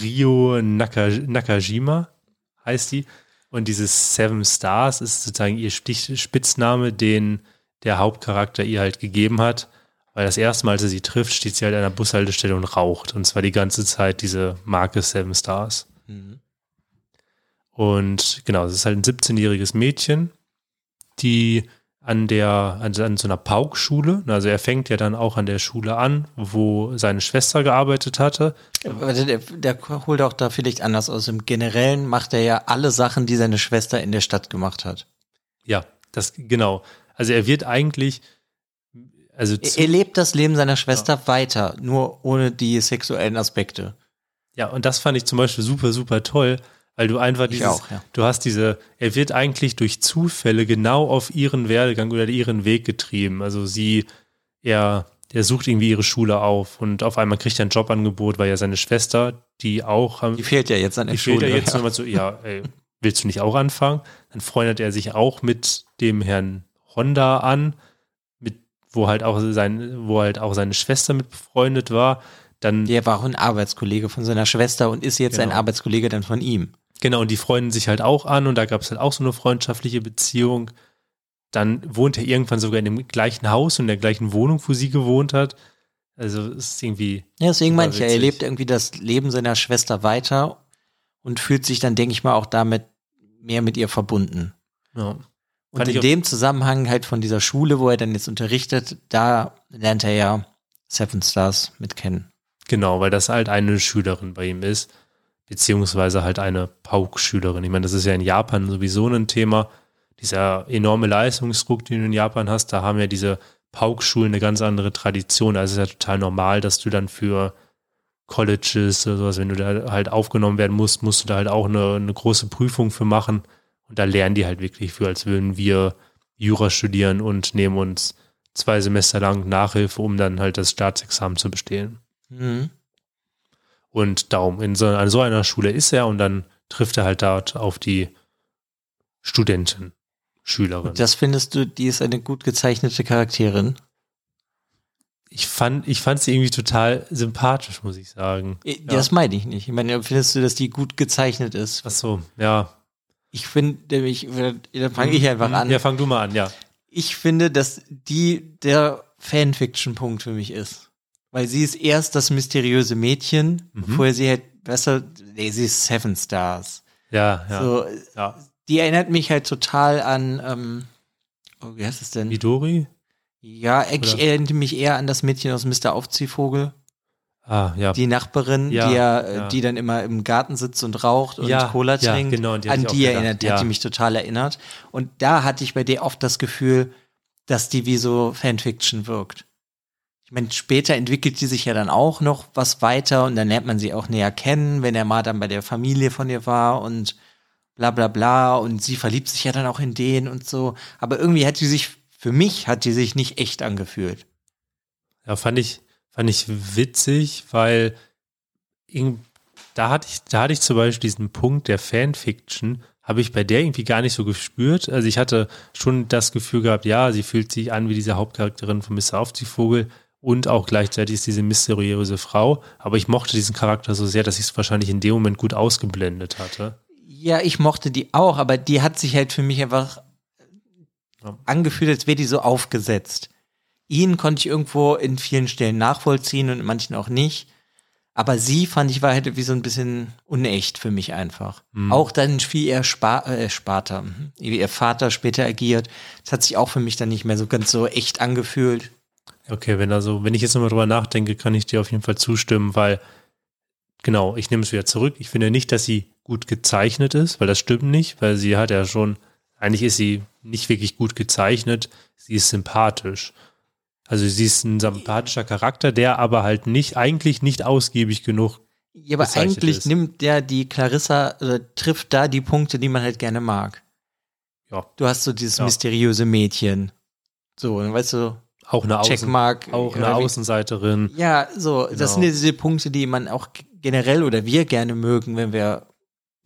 Rio Naka, Nakajima heißt die. Und dieses Seven Stars ist sozusagen ihr Spitzname, den der Hauptcharakter ihr halt gegeben hat. Weil das erste Mal, als er sie trifft, steht sie halt an einer Bushaltestelle und raucht. Und zwar die ganze Zeit diese Marke Seven Stars. Mhm. Und genau, es ist halt ein 17-jähriges Mädchen, die an der, an, an so einer Paukschule. Also er fängt ja dann auch an der Schule an, wo seine Schwester gearbeitet hatte. Der, der holt auch da vielleicht anders aus. Im Generellen macht er ja alle Sachen, die seine Schwester in der Stadt gemacht hat. Ja, das genau. Also er wird eigentlich, also er, er lebt das Leben seiner Schwester ja. weiter, nur ohne die sexuellen Aspekte. Ja, und das fand ich zum Beispiel super, super toll, weil du einfach dieses, auch, ja. du hast diese, er wird eigentlich durch Zufälle genau auf ihren Werdegang oder ihren Weg getrieben. Also sie, er, er sucht irgendwie ihre Schule auf und auf einmal kriegt er ein Jobangebot, weil ja seine Schwester, die auch. Die fehlt ja jetzt an der die Schule. Fehlt ja jetzt ja. nochmal so, ja, ey, willst du nicht auch anfangen? Dann freundet er sich auch mit dem Herrn Honda an, mit, wo halt auch sein, wo halt auch seine Schwester mit befreundet war. Dann, der war auch ein Arbeitskollege von seiner Schwester und ist jetzt genau. ein Arbeitskollege dann von ihm. Genau, und die freunden sich halt auch an und da gab es halt auch so eine freundschaftliche Beziehung. Dann wohnt er irgendwann sogar in dem gleichen Haus und in der gleichen Wohnung, wo sie gewohnt hat. Also es ist irgendwie. Ja, deswegen meinte ich ja, er lebt irgendwie das Leben seiner Schwester weiter und fühlt sich dann, denke ich mal, auch damit mehr mit ihr verbunden. Ja. Und in dem Zusammenhang halt von dieser Schule, wo er dann jetzt unterrichtet, da lernt er ja Seven Stars mit kennen. Genau, weil das halt eine Schülerin bei ihm ist beziehungsweise halt eine Pauk-Schülerin. Ich meine, das ist ja in Japan sowieso ein Thema. Dieser enorme Leistungsdruck, den du in Japan hast, da haben ja diese Pauk-Schulen eine ganz andere Tradition. Also es ist ja total normal, dass du dann für Colleges oder sowas, wenn du da halt aufgenommen werden musst, musst du da halt auch eine, eine große Prüfung für machen. Und da lernen die halt wirklich für, als würden wir Jura studieren und nehmen uns zwei Semester lang Nachhilfe, um dann halt das Staatsexamen zu bestehen. Mhm. Und darum, in so, an so einer Schule ist er und dann trifft er halt dort auf die Studentin, Schülerin. Das findest du, die ist eine gut gezeichnete Charakterin? Ich fand, ich fand sie irgendwie total sympathisch, muss ich sagen. Ja. Das meine ich nicht. Ich meine, findest du, dass die gut gezeichnet ist? Ach so, ja. Ich finde nämlich, da fange ich einfach an. Ja, fang du mal an, ja. Ich finde, dass die der Fanfiction-Punkt für mich ist. Weil sie ist erst das mysteriöse Mädchen, mhm. bevor sie halt besser, nee, sie ist Seven Stars. Ja, ja. So, ja. Die erinnert mich halt total an, ähm, oh, wie heißt es denn? Midori? Ja, ich erinnere mich eher an das Mädchen aus Mr. Aufziehvogel. Ah, ja. Die Nachbarin, ja, die ja, äh, ja, die dann immer im Garten sitzt und raucht und Cola trinkt. Ja, genau, die an die erinnert, die hat die mich total erinnert. Und da hatte ich bei der oft das Gefühl, dass die wie so Fanfiction wirkt ich meine, später entwickelt sie sich ja dann auch noch was weiter und dann lernt man sie auch näher kennen, wenn er mal dann bei der Familie von ihr war und bla bla bla und sie verliebt sich ja dann auch in den und so. Aber irgendwie hat sie sich, für mich hat sie sich nicht echt angefühlt. Ja, fand ich, fand ich witzig, weil da hatte ich, da hatte ich zum Beispiel diesen Punkt der Fanfiction, habe ich bei der irgendwie gar nicht so gespürt. Also ich hatte schon das Gefühl gehabt, ja, sie fühlt sich an wie diese Hauptcharakterin von Mr. Aufziehvogel, und auch gleichzeitig ist diese mysteriöse Frau. Aber ich mochte diesen Charakter so sehr, dass ich es wahrscheinlich in dem Moment gut ausgeblendet hatte. Ja, ich mochte die auch, aber die hat sich halt für mich einfach Ja. angefühlt, als wäre die so aufgesetzt. Ihn konnte ich irgendwo in vielen Stellen nachvollziehen und in manchen auch nicht. Aber sie fand ich war halt wie so ein bisschen unecht für mich einfach. Mhm. Auch dann, wie ihr Spa äh, Sparta, mhm, wie ihr Vater später agiert, das hat sich auch für mich dann nicht mehr so ganz so echt angefühlt. Okay, wenn also, wenn ich jetzt nochmal drüber nachdenke, kann ich dir auf jeden Fall zustimmen, weil, genau, ich nehme es wieder zurück. Ich finde nicht, dass sie gut gezeichnet ist, weil das stimmt nicht, weil sie hat ja schon, eigentlich ist sie nicht wirklich gut gezeichnet, sie ist sympathisch. Also sie ist ein sympathischer Charakter, der aber halt nicht, eigentlich nicht ausgiebig genug. Ja, aber eigentlich ist. nimmt der die Clarissa, äh, trifft da die Punkte, die man halt gerne mag. Ja. Du hast so dieses Ja. mysteriöse Mädchen. So, und weißt du, Auch eine, Außen, Checkmark. auch eine Außenseiterin. Ja, so, Genau. das sind ja diese Punkte, die man auch generell oder wir gerne mögen, wenn wir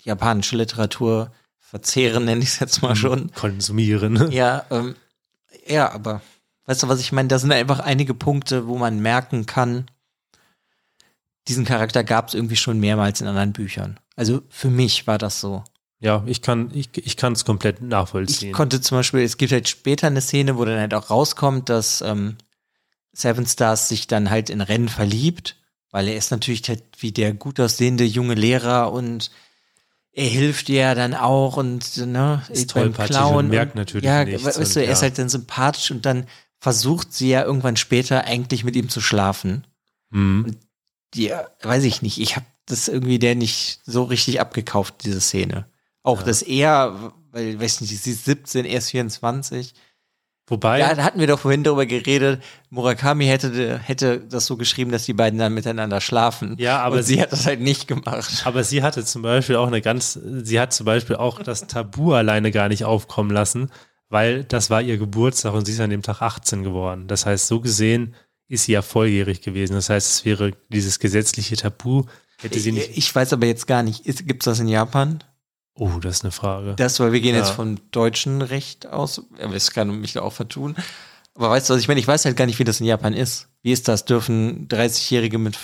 japanische Literatur verzehren, nenne ich es jetzt Mhm. mal schon. Konsumieren. Ja, ähm, ja, aber weißt du, was ich meine? Da sind einfach einige Punkte, wo man merken kann, diesen Charakter gab es irgendwie schon mehrmals in anderen Büchern. Also für mich war das so. Ja, ich kann, ich, ich kann es komplett Ich nachvollziehen. konnte zum Beispiel, es gibt halt später eine Szene, wo dann halt auch rauskommt, dass ähm, Seven Stars sich dann halt in Rennen verliebt, weil er ist natürlich halt wie der gut aussehende junge Lehrer und er hilft ihr ja dann auch und ne, Ist beim Klauen und merkt natürlich ja, nichts weißt und du, er ist ja. halt dann sympathisch und dann versucht sie ja irgendwann später eigentlich mit ihm zu schlafen. Mhm. Ja, weiß ich nicht. Ich habe das irgendwie der nicht so richtig abgekauft, diese Szene. Auch Ja. dass er, weil, weiß nicht, sie ist 17, er ist 24. Wobei, Ja, da hatten wir doch vorhin darüber geredet, Murakami hätte, hätte das so geschrieben, dass die beiden dann miteinander schlafen. Ja, aber Und sie, hat das halt nicht gemacht. Aber sie hatte zum Beispiel auch eine ganz, sie hat zum Beispiel auch das Tabu alleine gar nicht aufkommen lassen, weil das war ihr Geburtstag und sie ist an dem Tag 18 geworden. Das heißt, so gesehen ist sie ja volljährig gewesen. Das heißt, es wäre dieses gesetzliche Tabu, hätte sie Ich, nicht. ich weiß aber jetzt gar nicht, ist, gibt's das in Japan? Oh, das ist eine Frage. Das, weil wir gehen Ja. jetzt vom deutschen Recht aus. Das kann mich da auch vertun. Aber weißt du, was ich meine? Ich weiß halt gar nicht, wie das in Japan ist. Wie ist das? Dürfen 30-Jährige mit,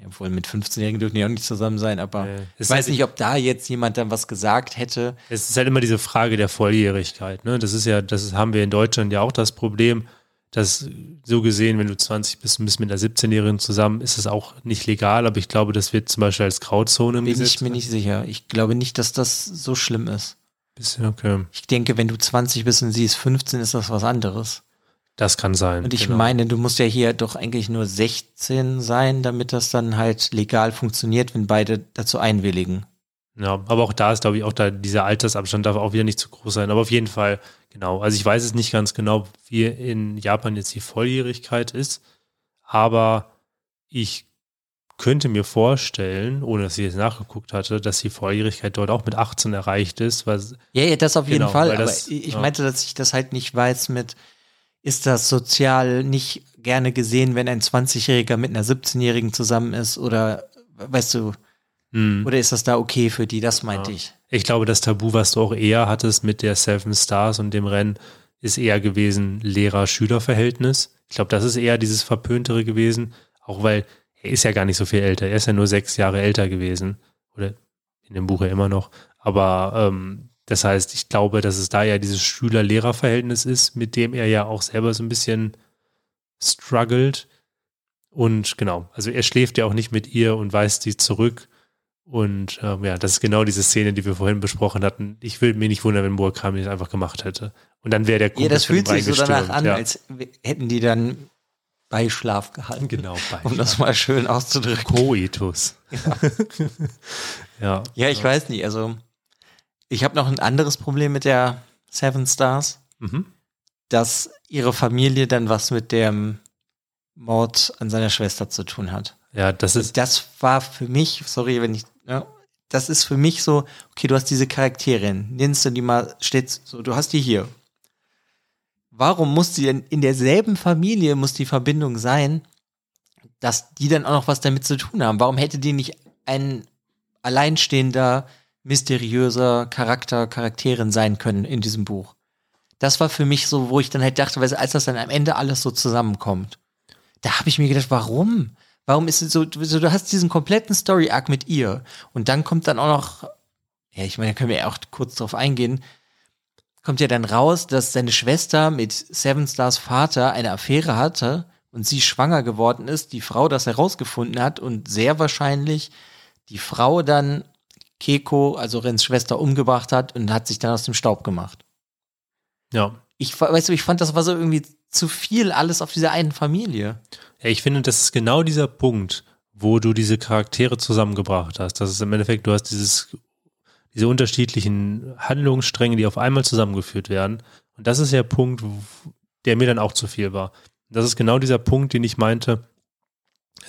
ja, wohl mit 15-Jährigen dürfen die auch nicht zusammen sein, aber Nee. ich Es weiß ist- nicht, ob da jetzt jemand dann was gesagt hätte. Es ist halt immer diese Frage der Volljährigkeit. Ne? Das ist ja, das haben wir in Deutschland ja auch das Problem, dass so gesehen, wenn du 20 bist und bist mit einer 17-Jährigen zusammen, ist es auch nicht legal, aber ich glaube, das wird zum Beispiel als Grauzone im Bin Gesetz. ich mir nicht sicher. Ich glaube nicht, dass das so schlimm ist. Bisschen, okay. Ich denke, wenn du 20 bist und sie ist 15, ist das was anderes. Das kann sein. Und ich genau. meine, du musst ja hier doch eigentlich nur 16 sein, damit das dann halt legal funktioniert, wenn beide dazu einwilligen. Ja, aber auch da ist, glaube ich, auch da dieser Altersabstand darf auch wieder nicht zu groß sein. Aber auf jeden Fall, genau. Also ich weiß es nicht ganz genau, wie in Japan jetzt die Volljährigkeit ist, aber ich könnte mir vorstellen, ohne dass ich jetzt nachgeguckt hatte, dass die Volljährigkeit dort auch mit 18 erreicht ist, weil Ja, ja, das auf jeden Genau, Fall. weil Aber das- ich ich ja. meinte, dass ich das halt nicht weiß mit, ist das sozial nicht gerne gesehen, wenn ein 20-Jähriger mit einer 17-Jährigen zusammen ist oder, weißt du, hm, oder ist das da okay für die? Das meinte Ja. ich. ich glaube, das Tabu, was du auch eher hattest mit der Seven Stars und dem Rennen, ist eher gewesen Lehrer-Schüler-Verhältnis. Ich glaube, das ist eher dieses Verpöntere gewesen, auch weil er ist ja gar nicht so viel älter. Er ist ja nur sechs Jahre älter gewesen. Oder in dem Buch ja immer noch. Aber ähm, das heißt, ich glaube, dass es da ja dieses Schüler-Lehrer-Verhältnis ist, mit dem er ja auch selber so ein bisschen struggelt. Und genau, also er schläft ja auch nicht mit ihr und weist sie zurück. Und ähm, ja, das ist genau diese Szene, die wir vorhin besprochen hatten. Ich will mir nicht wundern, wenn Murakami das einfach gemacht hätte. Und dann wäre der Ja, Kumpel das von ihm fühlt sich so danach an, ja. als hätten die dann Beischlaf gehalten. Genau, bei Um das mal schön auszudrücken. Coitus. Ja. Ja, ich weiß nicht. Also, ich habe noch ein anderes Problem mit der Seven Stars, Mhm. dass ihre Familie dann was mit dem Mord an seiner Schwester zu tun hat. Ja, das ist, Das war für mich, sorry, wenn ich, ne, das ist für mich so, okay, du hast diese Charakterin, nimmst du die mal, steht so, du hast die hier. Warum muss die denn in derselben Familie muss die Verbindung sein, dass die dann auch noch was damit zu tun haben? Warum hätte die nicht ein alleinstehender, mysteriöser Charakter, Charakterin sein können in diesem Buch? Das war für mich so, wo ich dann halt dachte, als das dann am Ende alles so zusammenkommt. da habe ich mir gedacht, warum? Warum ist es so, so, du hast diesen kompletten Story-Arc mit ihr und dann kommt dann auch noch, ja, ich meine, da können wir ja auch kurz drauf eingehen, kommt ja dann raus, dass seine Schwester mit Seven Stars Vater eine Affäre hatte und sie schwanger geworden ist, die Frau das herausgefunden hat und sehr wahrscheinlich die Frau dann Keiko, also Rens Schwester, umgebracht hat und hat sich dann aus dem Staub gemacht. Ja. Ich, weißt du, ich fand, das war so irgendwie zu viel alles auf dieser einen Familie. Ja, ich finde, das ist genau dieser Punkt, wo du diese Charaktere zusammengebracht hast. Das ist im Endeffekt, du hast dieses, diese unterschiedlichen Handlungsstränge, die auf einmal zusammengeführt werden. Und das ist der Punkt, der mir dann auch zu viel war. Das ist genau dieser Punkt, den ich meinte.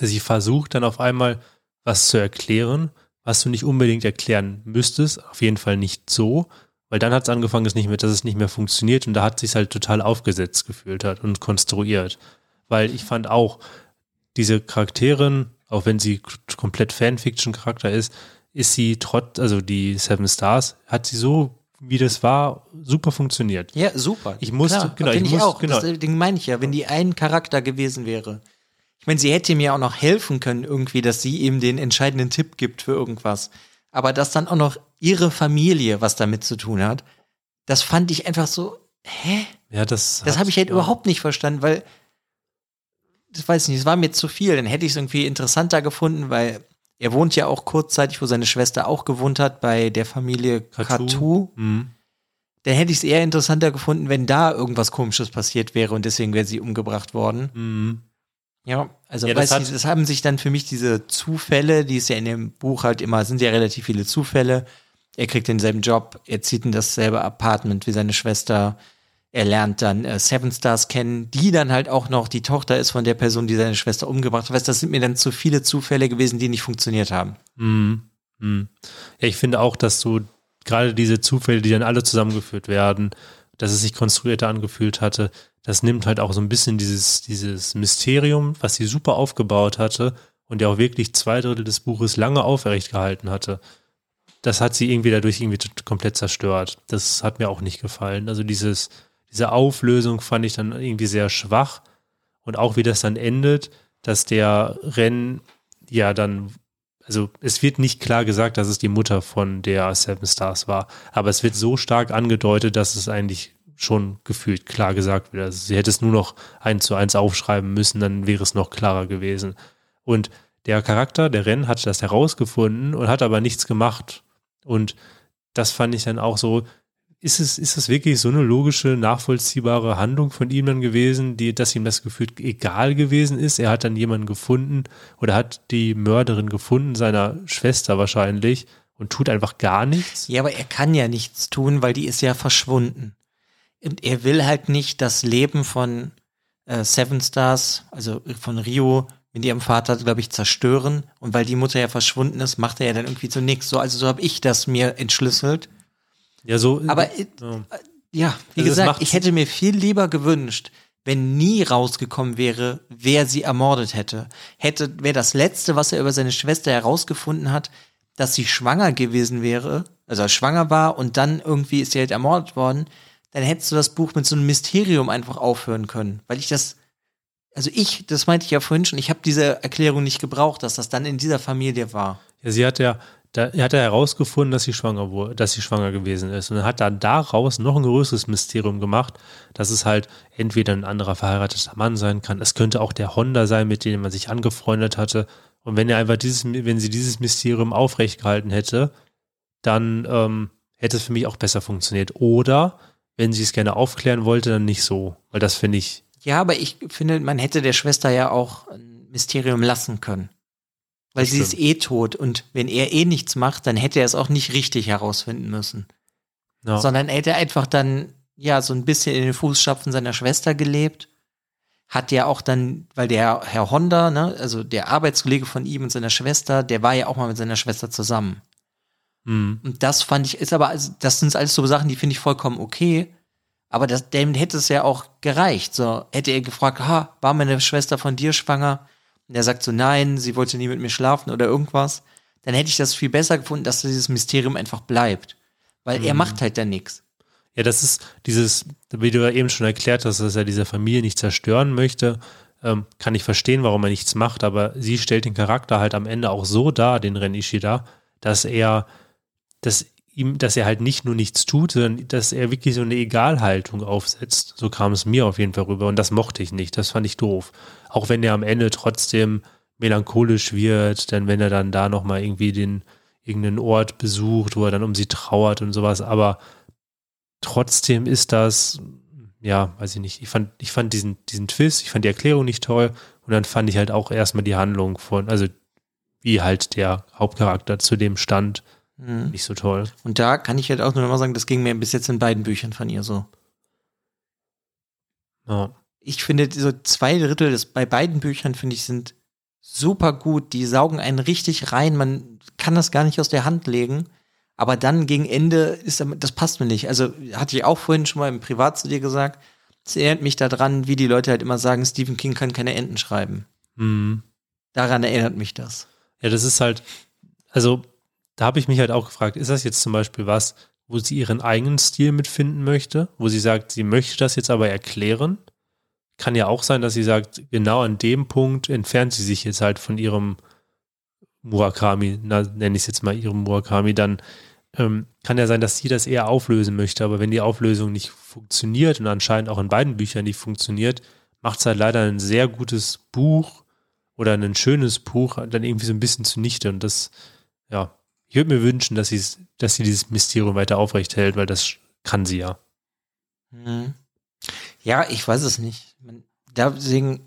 Sie versucht dann auf einmal was zu erklären, was du nicht unbedingt erklären müsstest. Auf jeden Fall nicht so, weil dann hat es angefangen, dass, nicht mehr, dass es nicht mehr funktioniert und da hat sich halt total aufgesetzt gefühlt hat und konstruiert. Weil ich fand auch, diese Charakterin, auch wenn sie komplett Fanfiction-Charakter ist, ist sie trotz, also die Seven Stars, hat sie so, wie das war, super funktioniert. Ja, super. Ich musste, Klar, genau, ich, ich muss, auch. genau. Das Ding meine ich ja, wenn die ein Charakter gewesen wäre. Ich meine, sie hätte mir auch noch helfen können, irgendwie, dass sie ihm den entscheidenden Tipp gibt für irgendwas. Aber dass dann auch noch ihre Familie was damit zu tun hat, das fand ich einfach so, hä? Ja, das. Das habe ich halt ja. überhaupt nicht verstanden, weil, das weiß ich nicht, es war mir zu viel. Dann hätte ich es irgendwie interessanter gefunden, weil er wohnt ja auch kurzzeitig, wo seine Schwester auch gewohnt hat, bei der Familie. Katu. Mhm. Dann hätte ich es eher interessanter gefunden, wenn da irgendwas Komisches passiert wäre und deswegen wäre sie umgebracht worden. Mhm. Ja, also Ja, das hat- das haben sich dann für mich diese Zufälle, die es ja in dem Buch halt immer, sind ja relativ viele Zufälle. Er kriegt denselben Job, er zieht in dasselbe Apartment wie seine Schwester. Er lernt dann äh, Seven Stars kennen, die dann halt auch noch die Tochter ist von der Person, die seine Schwester umgebracht hat. Weißt, das sind mir dann zu viele Zufälle gewesen, die nicht funktioniert haben. Mhm. Mhm. Ja, ich finde auch, dass du gerade diese Zufälle, die dann alle zusammengeführt werden, dass es sich konstruierter angefühlt hatte, das nimmt halt auch so ein bisschen dieses, dieses Mysterium, was sie super aufgebaut hatte und der auch wirklich zwei Drittel des Buches lange aufrecht gehalten hatte. Das hat sie irgendwie dadurch irgendwie komplett zerstört. Das hat mir auch nicht gefallen. Also dieses, diese Auflösung fand ich dann irgendwie sehr schwach und auch wie das dann endet, dass der Renn ja dann also es wird nicht klar gesagt, dass es die Mutter von der Seven Stars war, aber es wird so stark angedeutet, dass es eigentlich schon gefühlt klar gesagt wird. Also sie hätte es nur noch eins zu eins aufschreiben müssen, dann wäre es noch klarer gewesen. Und der Charakter, der Renn, hat das herausgefunden und hat aber nichts gemacht. Und das fand ich dann auch so, ist es, ist es wirklich so eine logische, nachvollziehbare Handlung von ihm dann gewesen, die, dass ihm das gefühlt egal gewesen ist? Er hat dann jemanden gefunden oder hat die Mörderin gefunden, seiner Schwester wahrscheinlich, und tut einfach gar nichts? Ja, aber er kann ja nichts tun, weil die ist ja verschwunden. Er will halt nicht das Leben von äh, Seven Stars, also von Rio, mit ihrem Vater, glaube ich, zerstören. Und weil die Mutter ja verschwunden ist, macht er ja dann irgendwie so nichts. So, also so habe ich das mir entschlüsselt. Ja, so. Aber äh, ja. ja, wie Also es gesagt, ich hätte mir viel lieber gewünscht, wenn nie rausgekommen wäre, wer sie ermordet hätte. Hätte, wäre das Letzte, was er über seine Schwester herausgefunden hat, dass sie schwanger gewesen wäre, also schwanger war und dann irgendwie ist sie halt ermordet worden, dann hättest du das Buch mit so einem Mysterium einfach aufhören können. Weil ich das, also ich, das meinte ich ja vorhin schon, ich habe diese Erklärung nicht gebraucht, dass das dann in dieser Familie war. Ja, sie hat ja, da er hat ja herausgefunden, dass sie schwanger wurde, dass sie schwanger gewesen ist. Und hat dann daraus noch ein größeres Mysterium gemacht, dass es halt entweder ein anderer verheirateter Mann sein kann. Es könnte auch der Honda sein, mit dem man sich angefreundet hatte. Und wenn er einfach dieses, wenn sie dieses Mysterium aufrecht gehalten hätte, dann ähm, hätte es für mich auch besser funktioniert. Oder wenn sie es gerne aufklären wollte, dann nicht so. Weil das finde ich, Ja, aber ich finde, man hätte der Schwester ja auch ein Mysterium lassen können. Weil sie ist eh tot und wenn er eh nichts macht, dann hätte er es auch nicht richtig herausfinden müssen. ja, Sondern er hätte einfach dann, ja, so ein bisschen in den Fußstapfen seiner Schwester gelebt. Hat ja auch dann, weil der Herr Honda, ne, also der Arbeitskollege von ihm und seiner Schwester, der war ja auch mal mit seiner Schwester zusammen. Hm, Und das fand ich, ist aber, also, das sind alles so Sachen, die finde ich vollkommen okay. Aber das, dem hätte es ja auch gereicht. So, hätte er gefragt, ha, war meine Schwester von dir schwanger? Und er sagt so, nein, sie wollte nie mit mir schlafen oder irgendwas. Dann hätte ich das viel besser gefunden, dass dieses Mysterium einfach bleibt. Weil er macht halt dann nichts. Ja, das ist dieses, wie du ja eben schon erklärt hast, dass er diese Familie nicht zerstören möchte. ähm, kann ich verstehen, warum er nichts macht, aber sie stellt den Charakter halt am Ende auch so dar, den Ren Ishida, dass er, dass ihm, dass er halt nicht nur nichts tut, sondern dass er wirklich so eine Egalhaltung aufsetzt. So kam es mir auf jeden Fall rüber und das mochte ich nicht, das fand ich doof. Auch wenn er am Ende trotzdem melancholisch wird, denn wenn er dann da nochmal irgendwie den, irgendeinen Ort besucht, wo er dann um sie trauert und sowas, aber trotzdem ist das, ja, weiß ich nicht, ich fand, ich fand diesen, diesen Twist, ich fand die Erklärung nicht toll und dann fand ich halt auch erstmal die Handlung von, also wie halt der Hauptcharakter zu dem stand, mhm. nicht so toll. Und da kann ich halt auch nur noch mal sagen, das ging mir bis jetzt in beiden Büchern von ihr so. Ja. Ich finde, so zwei Drittel des, bei beiden Büchern, finde ich, sind super gut. Die saugen einen richtig rein. Man kann das gar nicht aus der Hand legen. Aber dann gegen Ende ist das passt mir nicht. Also hatte ich auch vorhin schon mal im Privat zu dir gesagt. Es erinnert mich daran, wie die Leute halt immer sagen, Stephen King kann keine Enden schreiben. Mhm. Daran erinnert mich das. Ja, das ist halt, also da habe ich mich halt auch gefragt, ist das jetzt zum Beispiel was, wo sie ihren eigenen Stil mitfinden möchte, wo sie sagt, sie möchte das jetzt aber erklären? Kann ja auch sein, dass sie sagt, genau an dem Punkt entfernt sie sich jetzt halt von ihrem Murakami, nenne ich es jetzt mal ihrem Murakami, dann ähm, kann ja sein, dass sie das eher auflösen möchte, aber wenn die Auflösung nicht funktioniert und anscheinend auch in beiden Büchern nicht funktioniert, macht es halt leider ein sehr gutes Buch oder ein schönes Buch dann irgendwie so ein bisschen zunichte. Und das, ja, ich würde mir wünschen, dass, dass sie dieses Mysterium weiter aufrecht hält, weil das kann sie ja. Mhm. Ja, ich weiß es nicht. Deswegen,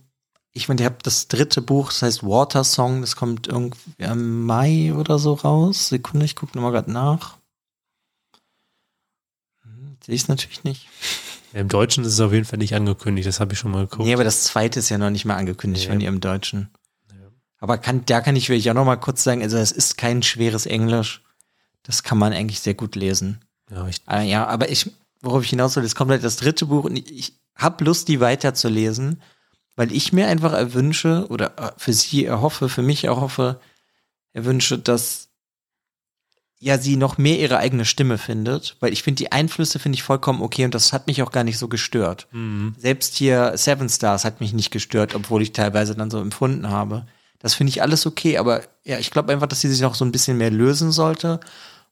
ich meine, ihr habt das dritte Buch, das heißt Water Song, das kommt irgendwie im Mai oder so raus. Sekunde, ich gucke nochmal gerade nach. Hm, Sehe ich es natürlich nicht. Im Deutschen ist es auf jeden Fall nicht angekündigt, das habe ich schon mal geguckt. Nee, aber das zweite ist ja noch nicht mal angekündigt nee. von ihr im Deutschen. Aber kann, da kann ich wirklich auch noch mal kurz sagen, also es ist kein schweres Englisch. Das kann man eigentlich sehr gut lesen. Ja, ich äh, ja aber ich, worauf ich hinaus will, es kommt halt das dritte Buch und ich, ich habe Lust, die weiterzulesen, weil ich mir einfach erwünsche oder äh, für sie erhoffe, für mich erhoffe, erwünsche, dass ja sie noch mehr ihre eigene Stimme findet, weil ich finde die Einflüsse finde ich vollkommen okay und das hat mich auch gar nicht so gestört. Mhm. Selbst hier Seven Stars hat mich nicht gestört, obwohl ich teilweise dann so empfunden habe. Das finde ich alles okay, aber ja, ich glaube einfach, dass sie sich noch so ein bisschen mehr lösen sollte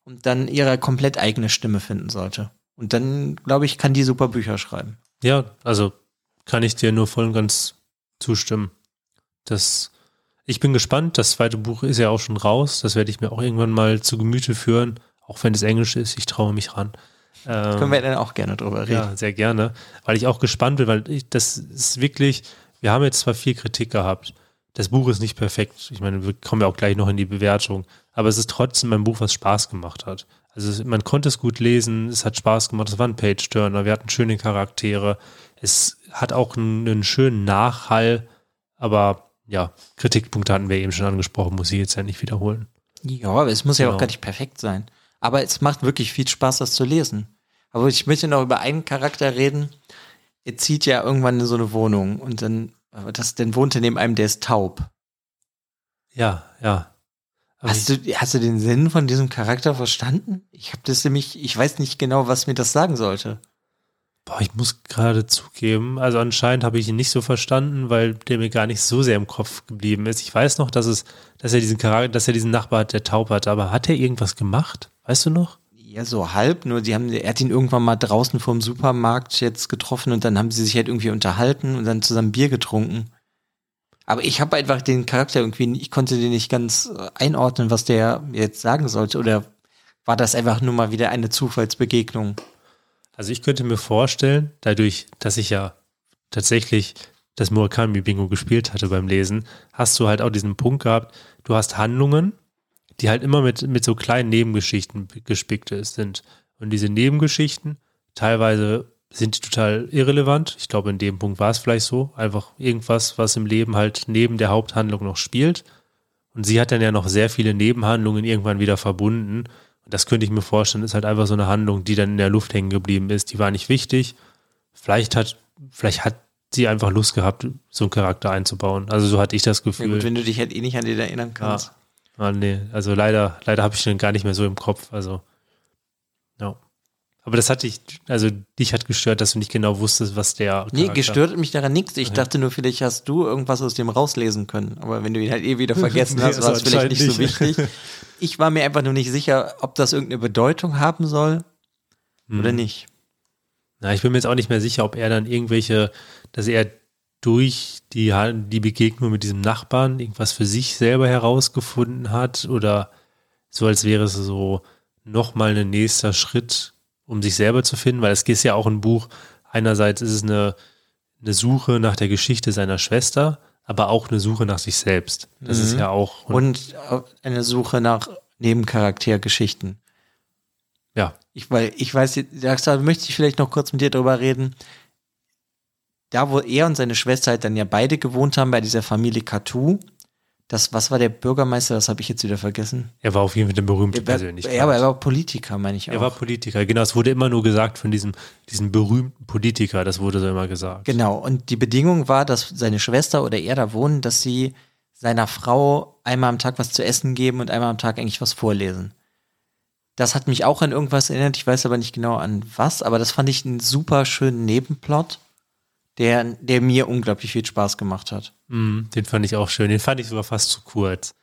und dann ihre komplett eigene Stimme finden sollte. Und dann, glaube ich, kann die super Bücher schreiben. Ja, also kann ich dir nur voll und ganz zustimmen. Das, ich bin gespannt. Das zweite Buch ist ja auch schon raus. Das werde ich mir auch irgendwann mal zu Gemüte führen, auch wenn es Englisch ist. Ich traue mich ran. Ähm, Können wir dann auch gerne drüber reden. Ja, sehr gerne, weil ich auch gespannt bin, weil ich, das ist wirklich, wir haben jetzt zwar viel Kritik gehabt, das Buch ist nicht perfekt. Ich meine, wir kommen ja auch gleich noch in die Bewertung. Aber es ist trotzdem ein Buch, was Spaß gemacht hat. Also man konnte es gut lesen, es hat Spaß gemacht, es war ein Page-Turner, wir hatten schöne Charaktere. Es hat auch einen, schönen Nachhall, aber ja, Kritikpunkte hatten wir eben schon angesprochen, muss ich jetzt ja nicht wiederholen. Ja, aber es muss ja genau. auch gar nicht perfekt sein. Aber es macht wirklich viel Spaß, das zu lesen. Aber ich möchte noch über einen Charakter reden. Er zieht ja irgendwann in so eine Wohnung und dann das denn wohnte neben einem, der ist taub. Ja, ja. hast du, hast du den Sinn von diesem Charakter verstanden? Ich habe das nämlich, ich weiß nicht genau, was mir das sagen sollte. Boah, ich muss gerade zugeben, also anscheinend habe ich ihn nicht so verstanden, weil der mir gar nicht so sehr im Kopf geblieben ist. Ich weiß noch, dass es, dass er diesen Charakter, dass er diesen Nachbar hat, der taub hat, aber hat er irgendwas gemacht? Weißt du noch? Ja, so halb, nur die haben, er hat ihn irgendwann mal draußen vom Supermarkt jetzt getroffen und dann haben sie sich halt irgendwie unterhalten und dann zusammen Bier getrunken. Aber ich habe einfach den Charakter irgendwie, ich konnte den nicht ganz äh, einordnen, was der jetzt sagen sollte. Oder war das einfach nur mal wieder eine Zufallsbegegnung? Also ich könnte mir vorstellen, dadurch, dass ich ja tatsächlich das Murakami-Bingo gespielt hatte beim Lesen, hast du halt auch diesen Punkt gehabt, du hast Handlungen, die halt immer mit, mit so kleinen Nebengeschichten gespickt sind. Und diese Nebengeschichten, teilweise sind die total irrelevant. Ich glaube, in dem Punkt war es vielleicht so. Einfach irgendwas, was im Leben halt neben der Haupthandlung noch spielt. Und sie hat dann ja noch sehr viele Nebenhandlungen irgendwann wieder verbunden. Und das könnte ich mir vorstellen, ist halt einfach so eine Handlung, die dann in der Luft hängen geblieben ist. Die war nicht wichtig. Vielleicht hat, vielleicht hat sie einfach Lust gehabt, so einen Charakter einzubauen. Also so hatte ich das Gefühl. Ja gut, wenn du dich halt eh nicht an den erinnern kannst. Ja. Ah, nee, also leider, leider habe ich den gar nicht mehr so im Kopf. Also, ja. Aber das hat dich, also dich hat gestört, dass du nicht genau wusstest, was der. Nee, gestört mich daran nichts. Ich dachte nur, vielleicht hast du irgendwas aus dem rauslesen können. Aber wenn du ihn halt eh wieder vergessen hast, Nee, war also es vielleicht nicht so wichtig. Ich war mir einfach nur nicht sicher, ob das irgendeine Bedeutung haben soll oder Hm. nicht. Na, ich bin mir jetzt auch nicht mehr sicher, ob er dann irgendwelche, dass er durch die, die Begegnung mit diesem Nachbarn irgendwas für sich selber herausgefunden hat oder so, als wäre es so nochmal ein nächster Schritt, um sich selber zu finden, weil es ist ja auch ein Buch, einerseits ist es eine, eine Suche nach der Geschichte seiner Schwester, aber auch eine Suche nach sich selbst. Das ist Mhm. ja auch, Und eine Suche nach Nebencharaktergeschichten. ja, Ich, weil, ich weiß, da möchte ich vielleicht noch kurz mit dir drüber reden. Da, wo er und seine Schwester halt dann ja beide gewohnt haben, bei dieser Familie Katou, das, was war der Bürgermeister, das habe ich jetzt wieder vergessen. er war auf jeden Fall eine berühmte Er war, Persönlichkeit. ja, aber er war Politiker, meine ich auch. Er war Politiker, genau. Es wurde immer nur gesagt von diesem, diesem berühmten Politiker, das wurde so immer gesagt. Genau, und die Bedingung war, dass seine Schwester oder er da wohnen, dass sie seiner Frau einmal am Tag was zu essen geben und einmal am Tag eigentlich was vorlesen. Das hat mich auch an irgendwas erinnert, ich weiß aber nicht genau an was, aber das fand ich einen super schönen Nebenplot, der, der mir unglaublich viel Spaß gemacht hat. Mm, den fand ich auch schön. Den fand ich sogar fast zu kurz.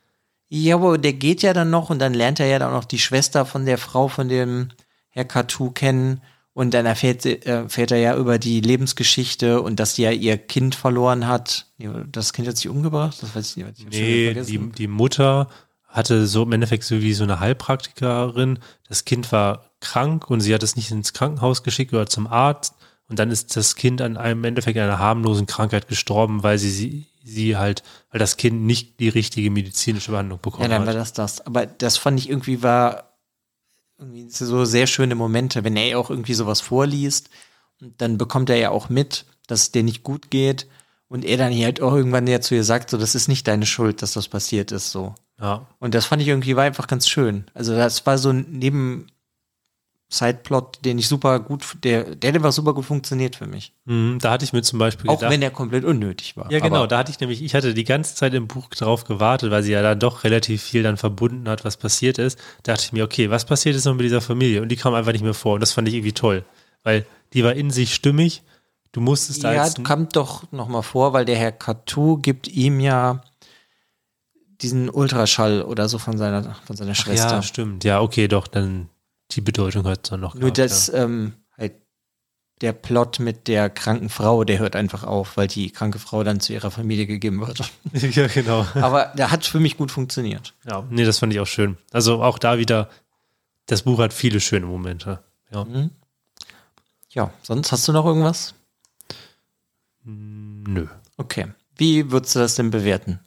Ja, aber der geht ja dann noch und dann lernt er ja dann auch noch die Schwester von der Frau von dem Herr Katou kennen und dann erfährt, äh, erfährt er ja über die Lebensgeschichte und dass sie ja ihr Kind verloren hat. Das Kind hat sich umgebracht? Das weiß ich nicht. Ich Nee, die, die Mutter hatte so im Endeffekt so wie so eine Heilpraktikerin. Das Kind war krank und sie hat es nicht ins Krankenhaus geschickt oder zum Arzt. Und dann ist das Kind an einem Endeffekt einer harmlosen Krankheit gestorben, weil sie, sie, sie halt, weil das Kind nicht die richtige medizinische Behandlung ja, bekommen dann war hat. das das. Aber das fand ich irgendwie war irgendwie so sehr schöne Momente, wenn er auch irgendwie sowas vorliest und dann bekommt er ja auch mit, dass es dir nicht gut geht und er dann halt auch irgendwann ja zu ihr sagt, so, das ist nicht deine Schuld, dass das passiert ist, so. Ja. Und das fand ich irgendwie war einfach ganz schön. Also das war so Neben Sideplot, den ich super gut, der, der einfach super gut funktioniert für mich. Mhm, da hatte ich mir zum Beispiel Auch gedacht, wenn er komplett unnötig war. Ja, genau, da hatte ich nämlich, ich hatte die ganze Zeit im Buch drauf gewartet, weil sie ja dann doch relativ viel dann verbunden hat, was passiert ist. Da dachte ich mir, okay, was passiert ist noch mit dieser Familie? Und die kam einfach nicht mehr vor. Und das fand ich irgendwie toll, weil die war in sich stimmig. Du musstest da ja, jetzt. kommt doch noch mal vor, weil der Herr Katou gibt ihm ja diesen Ultraschall oder so von seiner, von seiner Schwester. Ja, stimmt. Ja, okay, doch, dann die Bedeutung hat es dann noch. Nur gehabt, dass ähm, halt der Plot mit der kranken Frau, der hört einfach auf, weil die kranke Frau dann zu ihrer Familie gegeben wird. ja. ja, genau. Aber der hat für mich gut funktioniert. Ja, nee, das fand ich auch schön. Also auch da wieder, das Buch hat viele schöne Momente. Ja. Mhm. Ja, sonst hast du noch irgendwas? Nö. Okay. Wie würdest du das denn bewerten?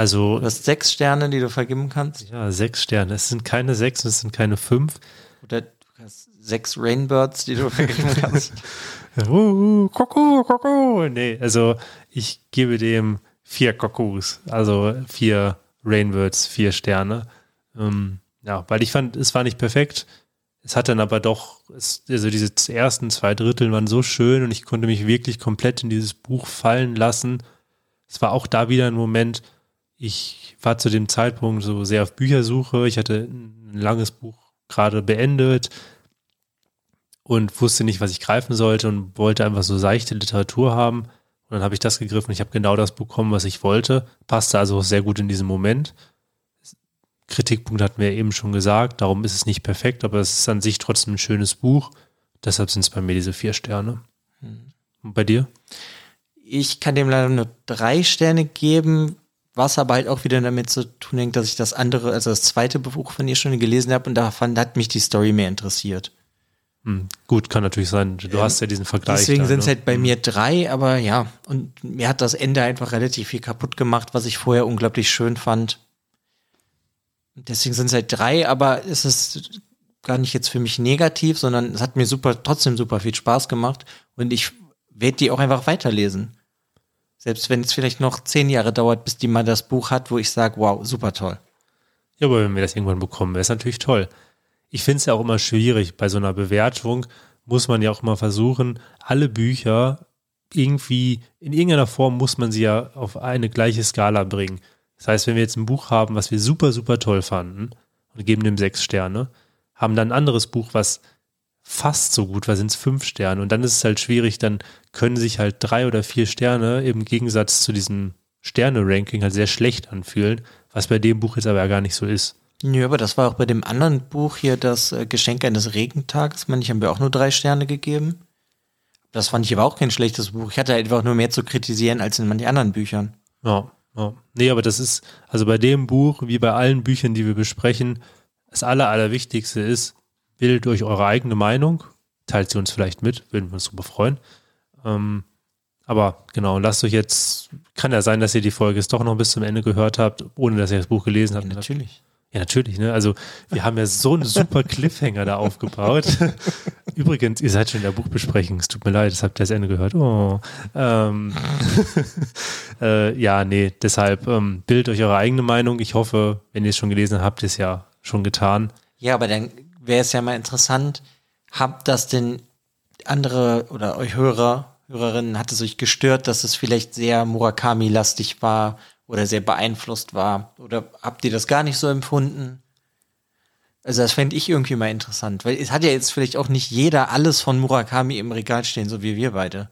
Also, Du hast sechs Sterne, die du vergeben kannst. ja, sechs Sterne. Es sind keine sechs, es sind keine fünf. Oder du hast sechs Rainbirds, die du vergeben kannst. Uh, Kuckuck, Kuckuck. Nee, also ich gebe dem vier Kuckucks, also vier Rainbirds, vier Sterne. Ähm, ja, weil ich fand, es war nicht perfekt. Es hat dann aber doch, es, also diese ersten zwei Drittel waren so schön und ich konnte mich wirklich komplett in dieses Buch fallen lassen. Es war auch da wieder ein Moment, ich war zu dem Zeitpunkt so sehr auf Büchersuche. Ich hatte ein langes Buch gerade beendet und wusste nicht, was ich greifen sollte und wollte einfach so seichte Literatur haben. Und dann habe ich das gegriffen ich habe genau das bekommen, was ich wollte. Passte also sehr gut in diesem Moment. Kritikpunkt hatten wir eben schon gesagt, darum ist es nicht perfekt, aber es ist an sich trotzdem ein schönes Buch. Deshalb sind es bei mir diese vier Sterne. Und bei dir? Ich kann dem leider nur drei Sterne geben, was aber halt auch wieder damit zu tun hängt, dass ich das andere, also das zweite Buch von ihr schon gelesen habe und da fand, hat mich die Story mehr interessiert. Hm, gut, kann natürlich sein. Du hast ja diesen Vergleich. Deswegen sind es ne? halt bei mir drei, aber ja, und mir hat das Ende einfach relativ viel kaputt gemacht, was ich vorher unglaublich schön fand. Deswegen sind es halt drei, aber es ist gar nicht jetzt für mich negativ, sondern es hat mir super, trotzdem super viel Spaß gemacht und ich werde die auch einfach weiterlesen. Selbst wenn es vielleicht noch zehn Jahre dauert, bis die mal das Buch hat, wo ich sage, wow, super toll. Ja, aber wenn wir das irgendwann bekommen, wäre es natürlich toll. Ich finde es ja auch immer schwierig, bei so einer Bewertung muss man ja auch immer versuchen, alle Bücher irgendwie, in irgendeiner Form muss man sie ja auf eine gleiche Skala bringen. Das heißt, wenn wir jetzt ein Buch haben, was wir super, super toll fanden und geben dem sechs Sterne, haben dann ein anderes Buch, was fast so gut, weil sind es fünf Sterne. Und dann ist es halt schwierig, dann können sich halt drei oder vier Sterne im Gegensatz zu diesem Sterne-Ranking halt sehr schlecht anfühlen, was bei dem Buch jetzt aber ja gar nicht so ist. Nö, aber das war auch bei dem anderen Buch hier, das äh, Geschenk eines Regentages. Man, ich haben wir auch nur drei Sterne gegeben. Das fand ich aber auch kein schlechtes Buch. Ich hatte einfach nur mehr zu kritisieren als in manchen anderen Büchern. Ja, ja. Nee, aber das ist, also bei dem Buch, wie bei allen Büchern, die wir besprechen, das Aller, Allerwichtigste ist, bildet euch eure eigene Meinung, teilt sie uns vielleicht mit, würden wir uns super freuen. Ähm, aber genau, lasst euch jetzt, kann ja sein, dass ihr die Folge jetzt doch noch bis zum Ende gehört habt, ohne dass ihr das Buch gelesen habt. Ja, natürlich. Ja, natürlich, ne? Also wir haben ja so einen super Cliffhanger da aufgebaut. Übrigens, ihr seid schon in der Buchbesprechung. Es tut mir leid, das habt ihr das Ende gehört. Oh. Ähm, äh, ja, nee, deshalb ähm, bildet euch eure eigene Meinung. Ich hoffe, wenn ihr es schon gelesen habt, habt ihr es ja schon getan. Ja, aber dann wäre es ja mal interessant, habt das denn andere oder euch Hörer, Hörerinnen, hat es euch gestört, dass es vielleicht sehr Murakami-lastig war oder sehr beeinflusst war? Oder habt ihr das gar nicht so empfunden? Also das fände ich irgendwie mal interessant, weil es hat ja jetzt vielleicht auch nicht jeder alles von Murakami im Regal stehen, so wie wir beide.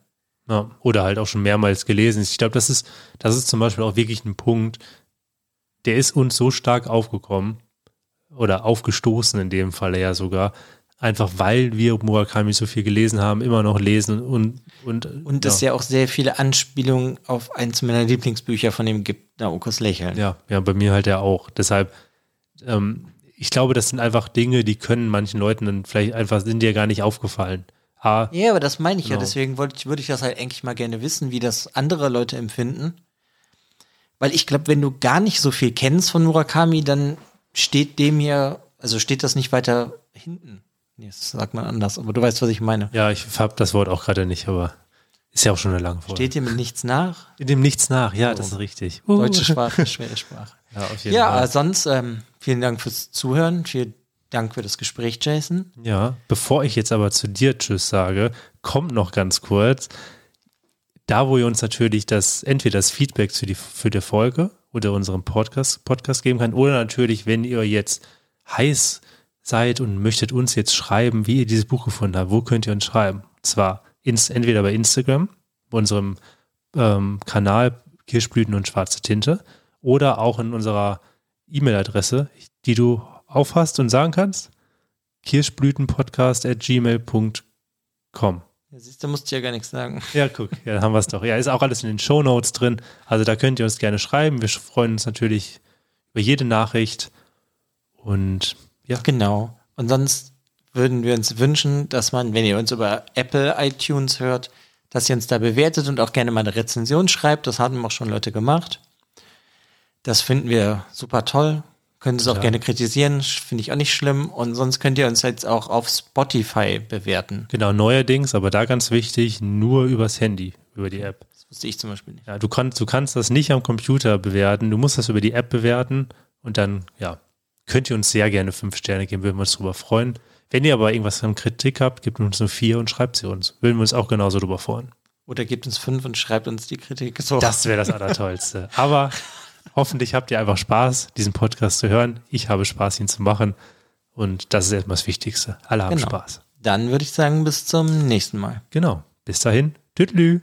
Ja, oder halt auch schon mehrmals gelesen. Ich glaube, das ist, das ist zum Beispiel auch wirklich ein Punkt, der ist uns so stark aufgekommen oder aufgestoßen in dem Falle ja sogar, einfach weil wir Murakami so viel gelesen haben, immer noch lesen und und und es ja. ja auch sehr viele Anspielungen auf eins meiner Lieblingsbücher von dem gibt Naokos Lächeln. Ja, ja, bei mir halt ja auch. Deshalb, ähm, ich glaube, das sind einfach Dinge, die können manchen Leuten dann vielleicht einfach sind dir gar nicht aufgefallen. Ah, ja, aber das meine ich genau. ja. Deswegen ich, würde ich das halt eigentlich mal gerne wissen, wie das andere Leute empfinden. Weil ich glaube, wenn du gar nicht so viel kennst von Murakami, dann steht dem ja, also steht das nicht weiter hinten. Nee, das sagt man anders, aber du weißt, was ich meine. Ja, ich habe das Wort auch gerade nicht, aber ist ja auch schon eine lange Folge. Steht dem nichts nach? In dem nichts nach, ja, oh. das ist richtig. Uh. Deutsche Sprache, schwere Sprache. Ja, auf jeden ja Fall. sonst ähm, vielen Dank fürs Zuhören, vielen Dank für das Gespräch, Jason. Ja, bevor ich jetzt aber zu dir Tschüss sage, kommt noch ganz kurz, da wo ihr uns natürlich das, entweder das Feedback für die, für die Folge oder unseren Podcast, Podcast geben kann, oder natürlich, wenn ihr jetzt heiß seid und möchtet uns jetzt schreiben, wie ihr dieses Buch gefunden habt, wo könnt ihr uns schreiben? Zwar ins, entweder bei Instagram, unserem ähm, Kanal Kirschblüten und schwarze Tinte, oder auch in unserer E-Mail-Adresse, die du aufhast und sagen kannst, kirschblütenpodcast at gmail.com. Ja, siehst du, musst du ja gar nichts sagen. Ja, guck, ja, dann haben wir es doch. Ja, ist auch alles in den Show Notes drin. Also da könnt ihr uns gerne schreiben. Wir freuen uns natürlich über jede Nachricht. Und ja. Genau. Und sonst würden wir uns wünschen, dass man, wenn ihr uns über Apple iTunes hört, dass ihr uns da bewertet und auch gerne mal eine Rezension schreibt. Das haben auch schon Leute gemacht. Das finden wir super toll. Sie es auch gerne kritisieren, finde ich auch nicht schlimm. Und sonst könnt ihr uns jetzt auch auf Spotify bewerten. Genau, neuerdings, aber da ganz wichtig, nur übers Handy, über die App. Das wusste ich zum Beispiel nicht. Ja, du, kannst, du kannst das nicht am Computer bewerten, du musst das über die App bewerten und dann, ja, könnt ihr uns sehr gerne fünf Sterne geben, würden wir uns darüber freuen. Wenn ihr aber irgendwas an Kritik habt, gebt uns nur vier und schreibt sie uns. Würden wir uns auch genauso darüber freuen. Oder gebt uns fünf und schreibt uns die Kritik. So. Das wäre das Allertollste. aber hoffentlich habt ihr einfach Spaß, diesen Podcast zu hören. Ich habe Spaß, ihn zu machen. Und das ist erstmal das Wichtigste. Alle haben genau. Spaß. Dann würde ich sagen, bis zum nächsten Mal. Genau. Bis dahin. Tüdelü.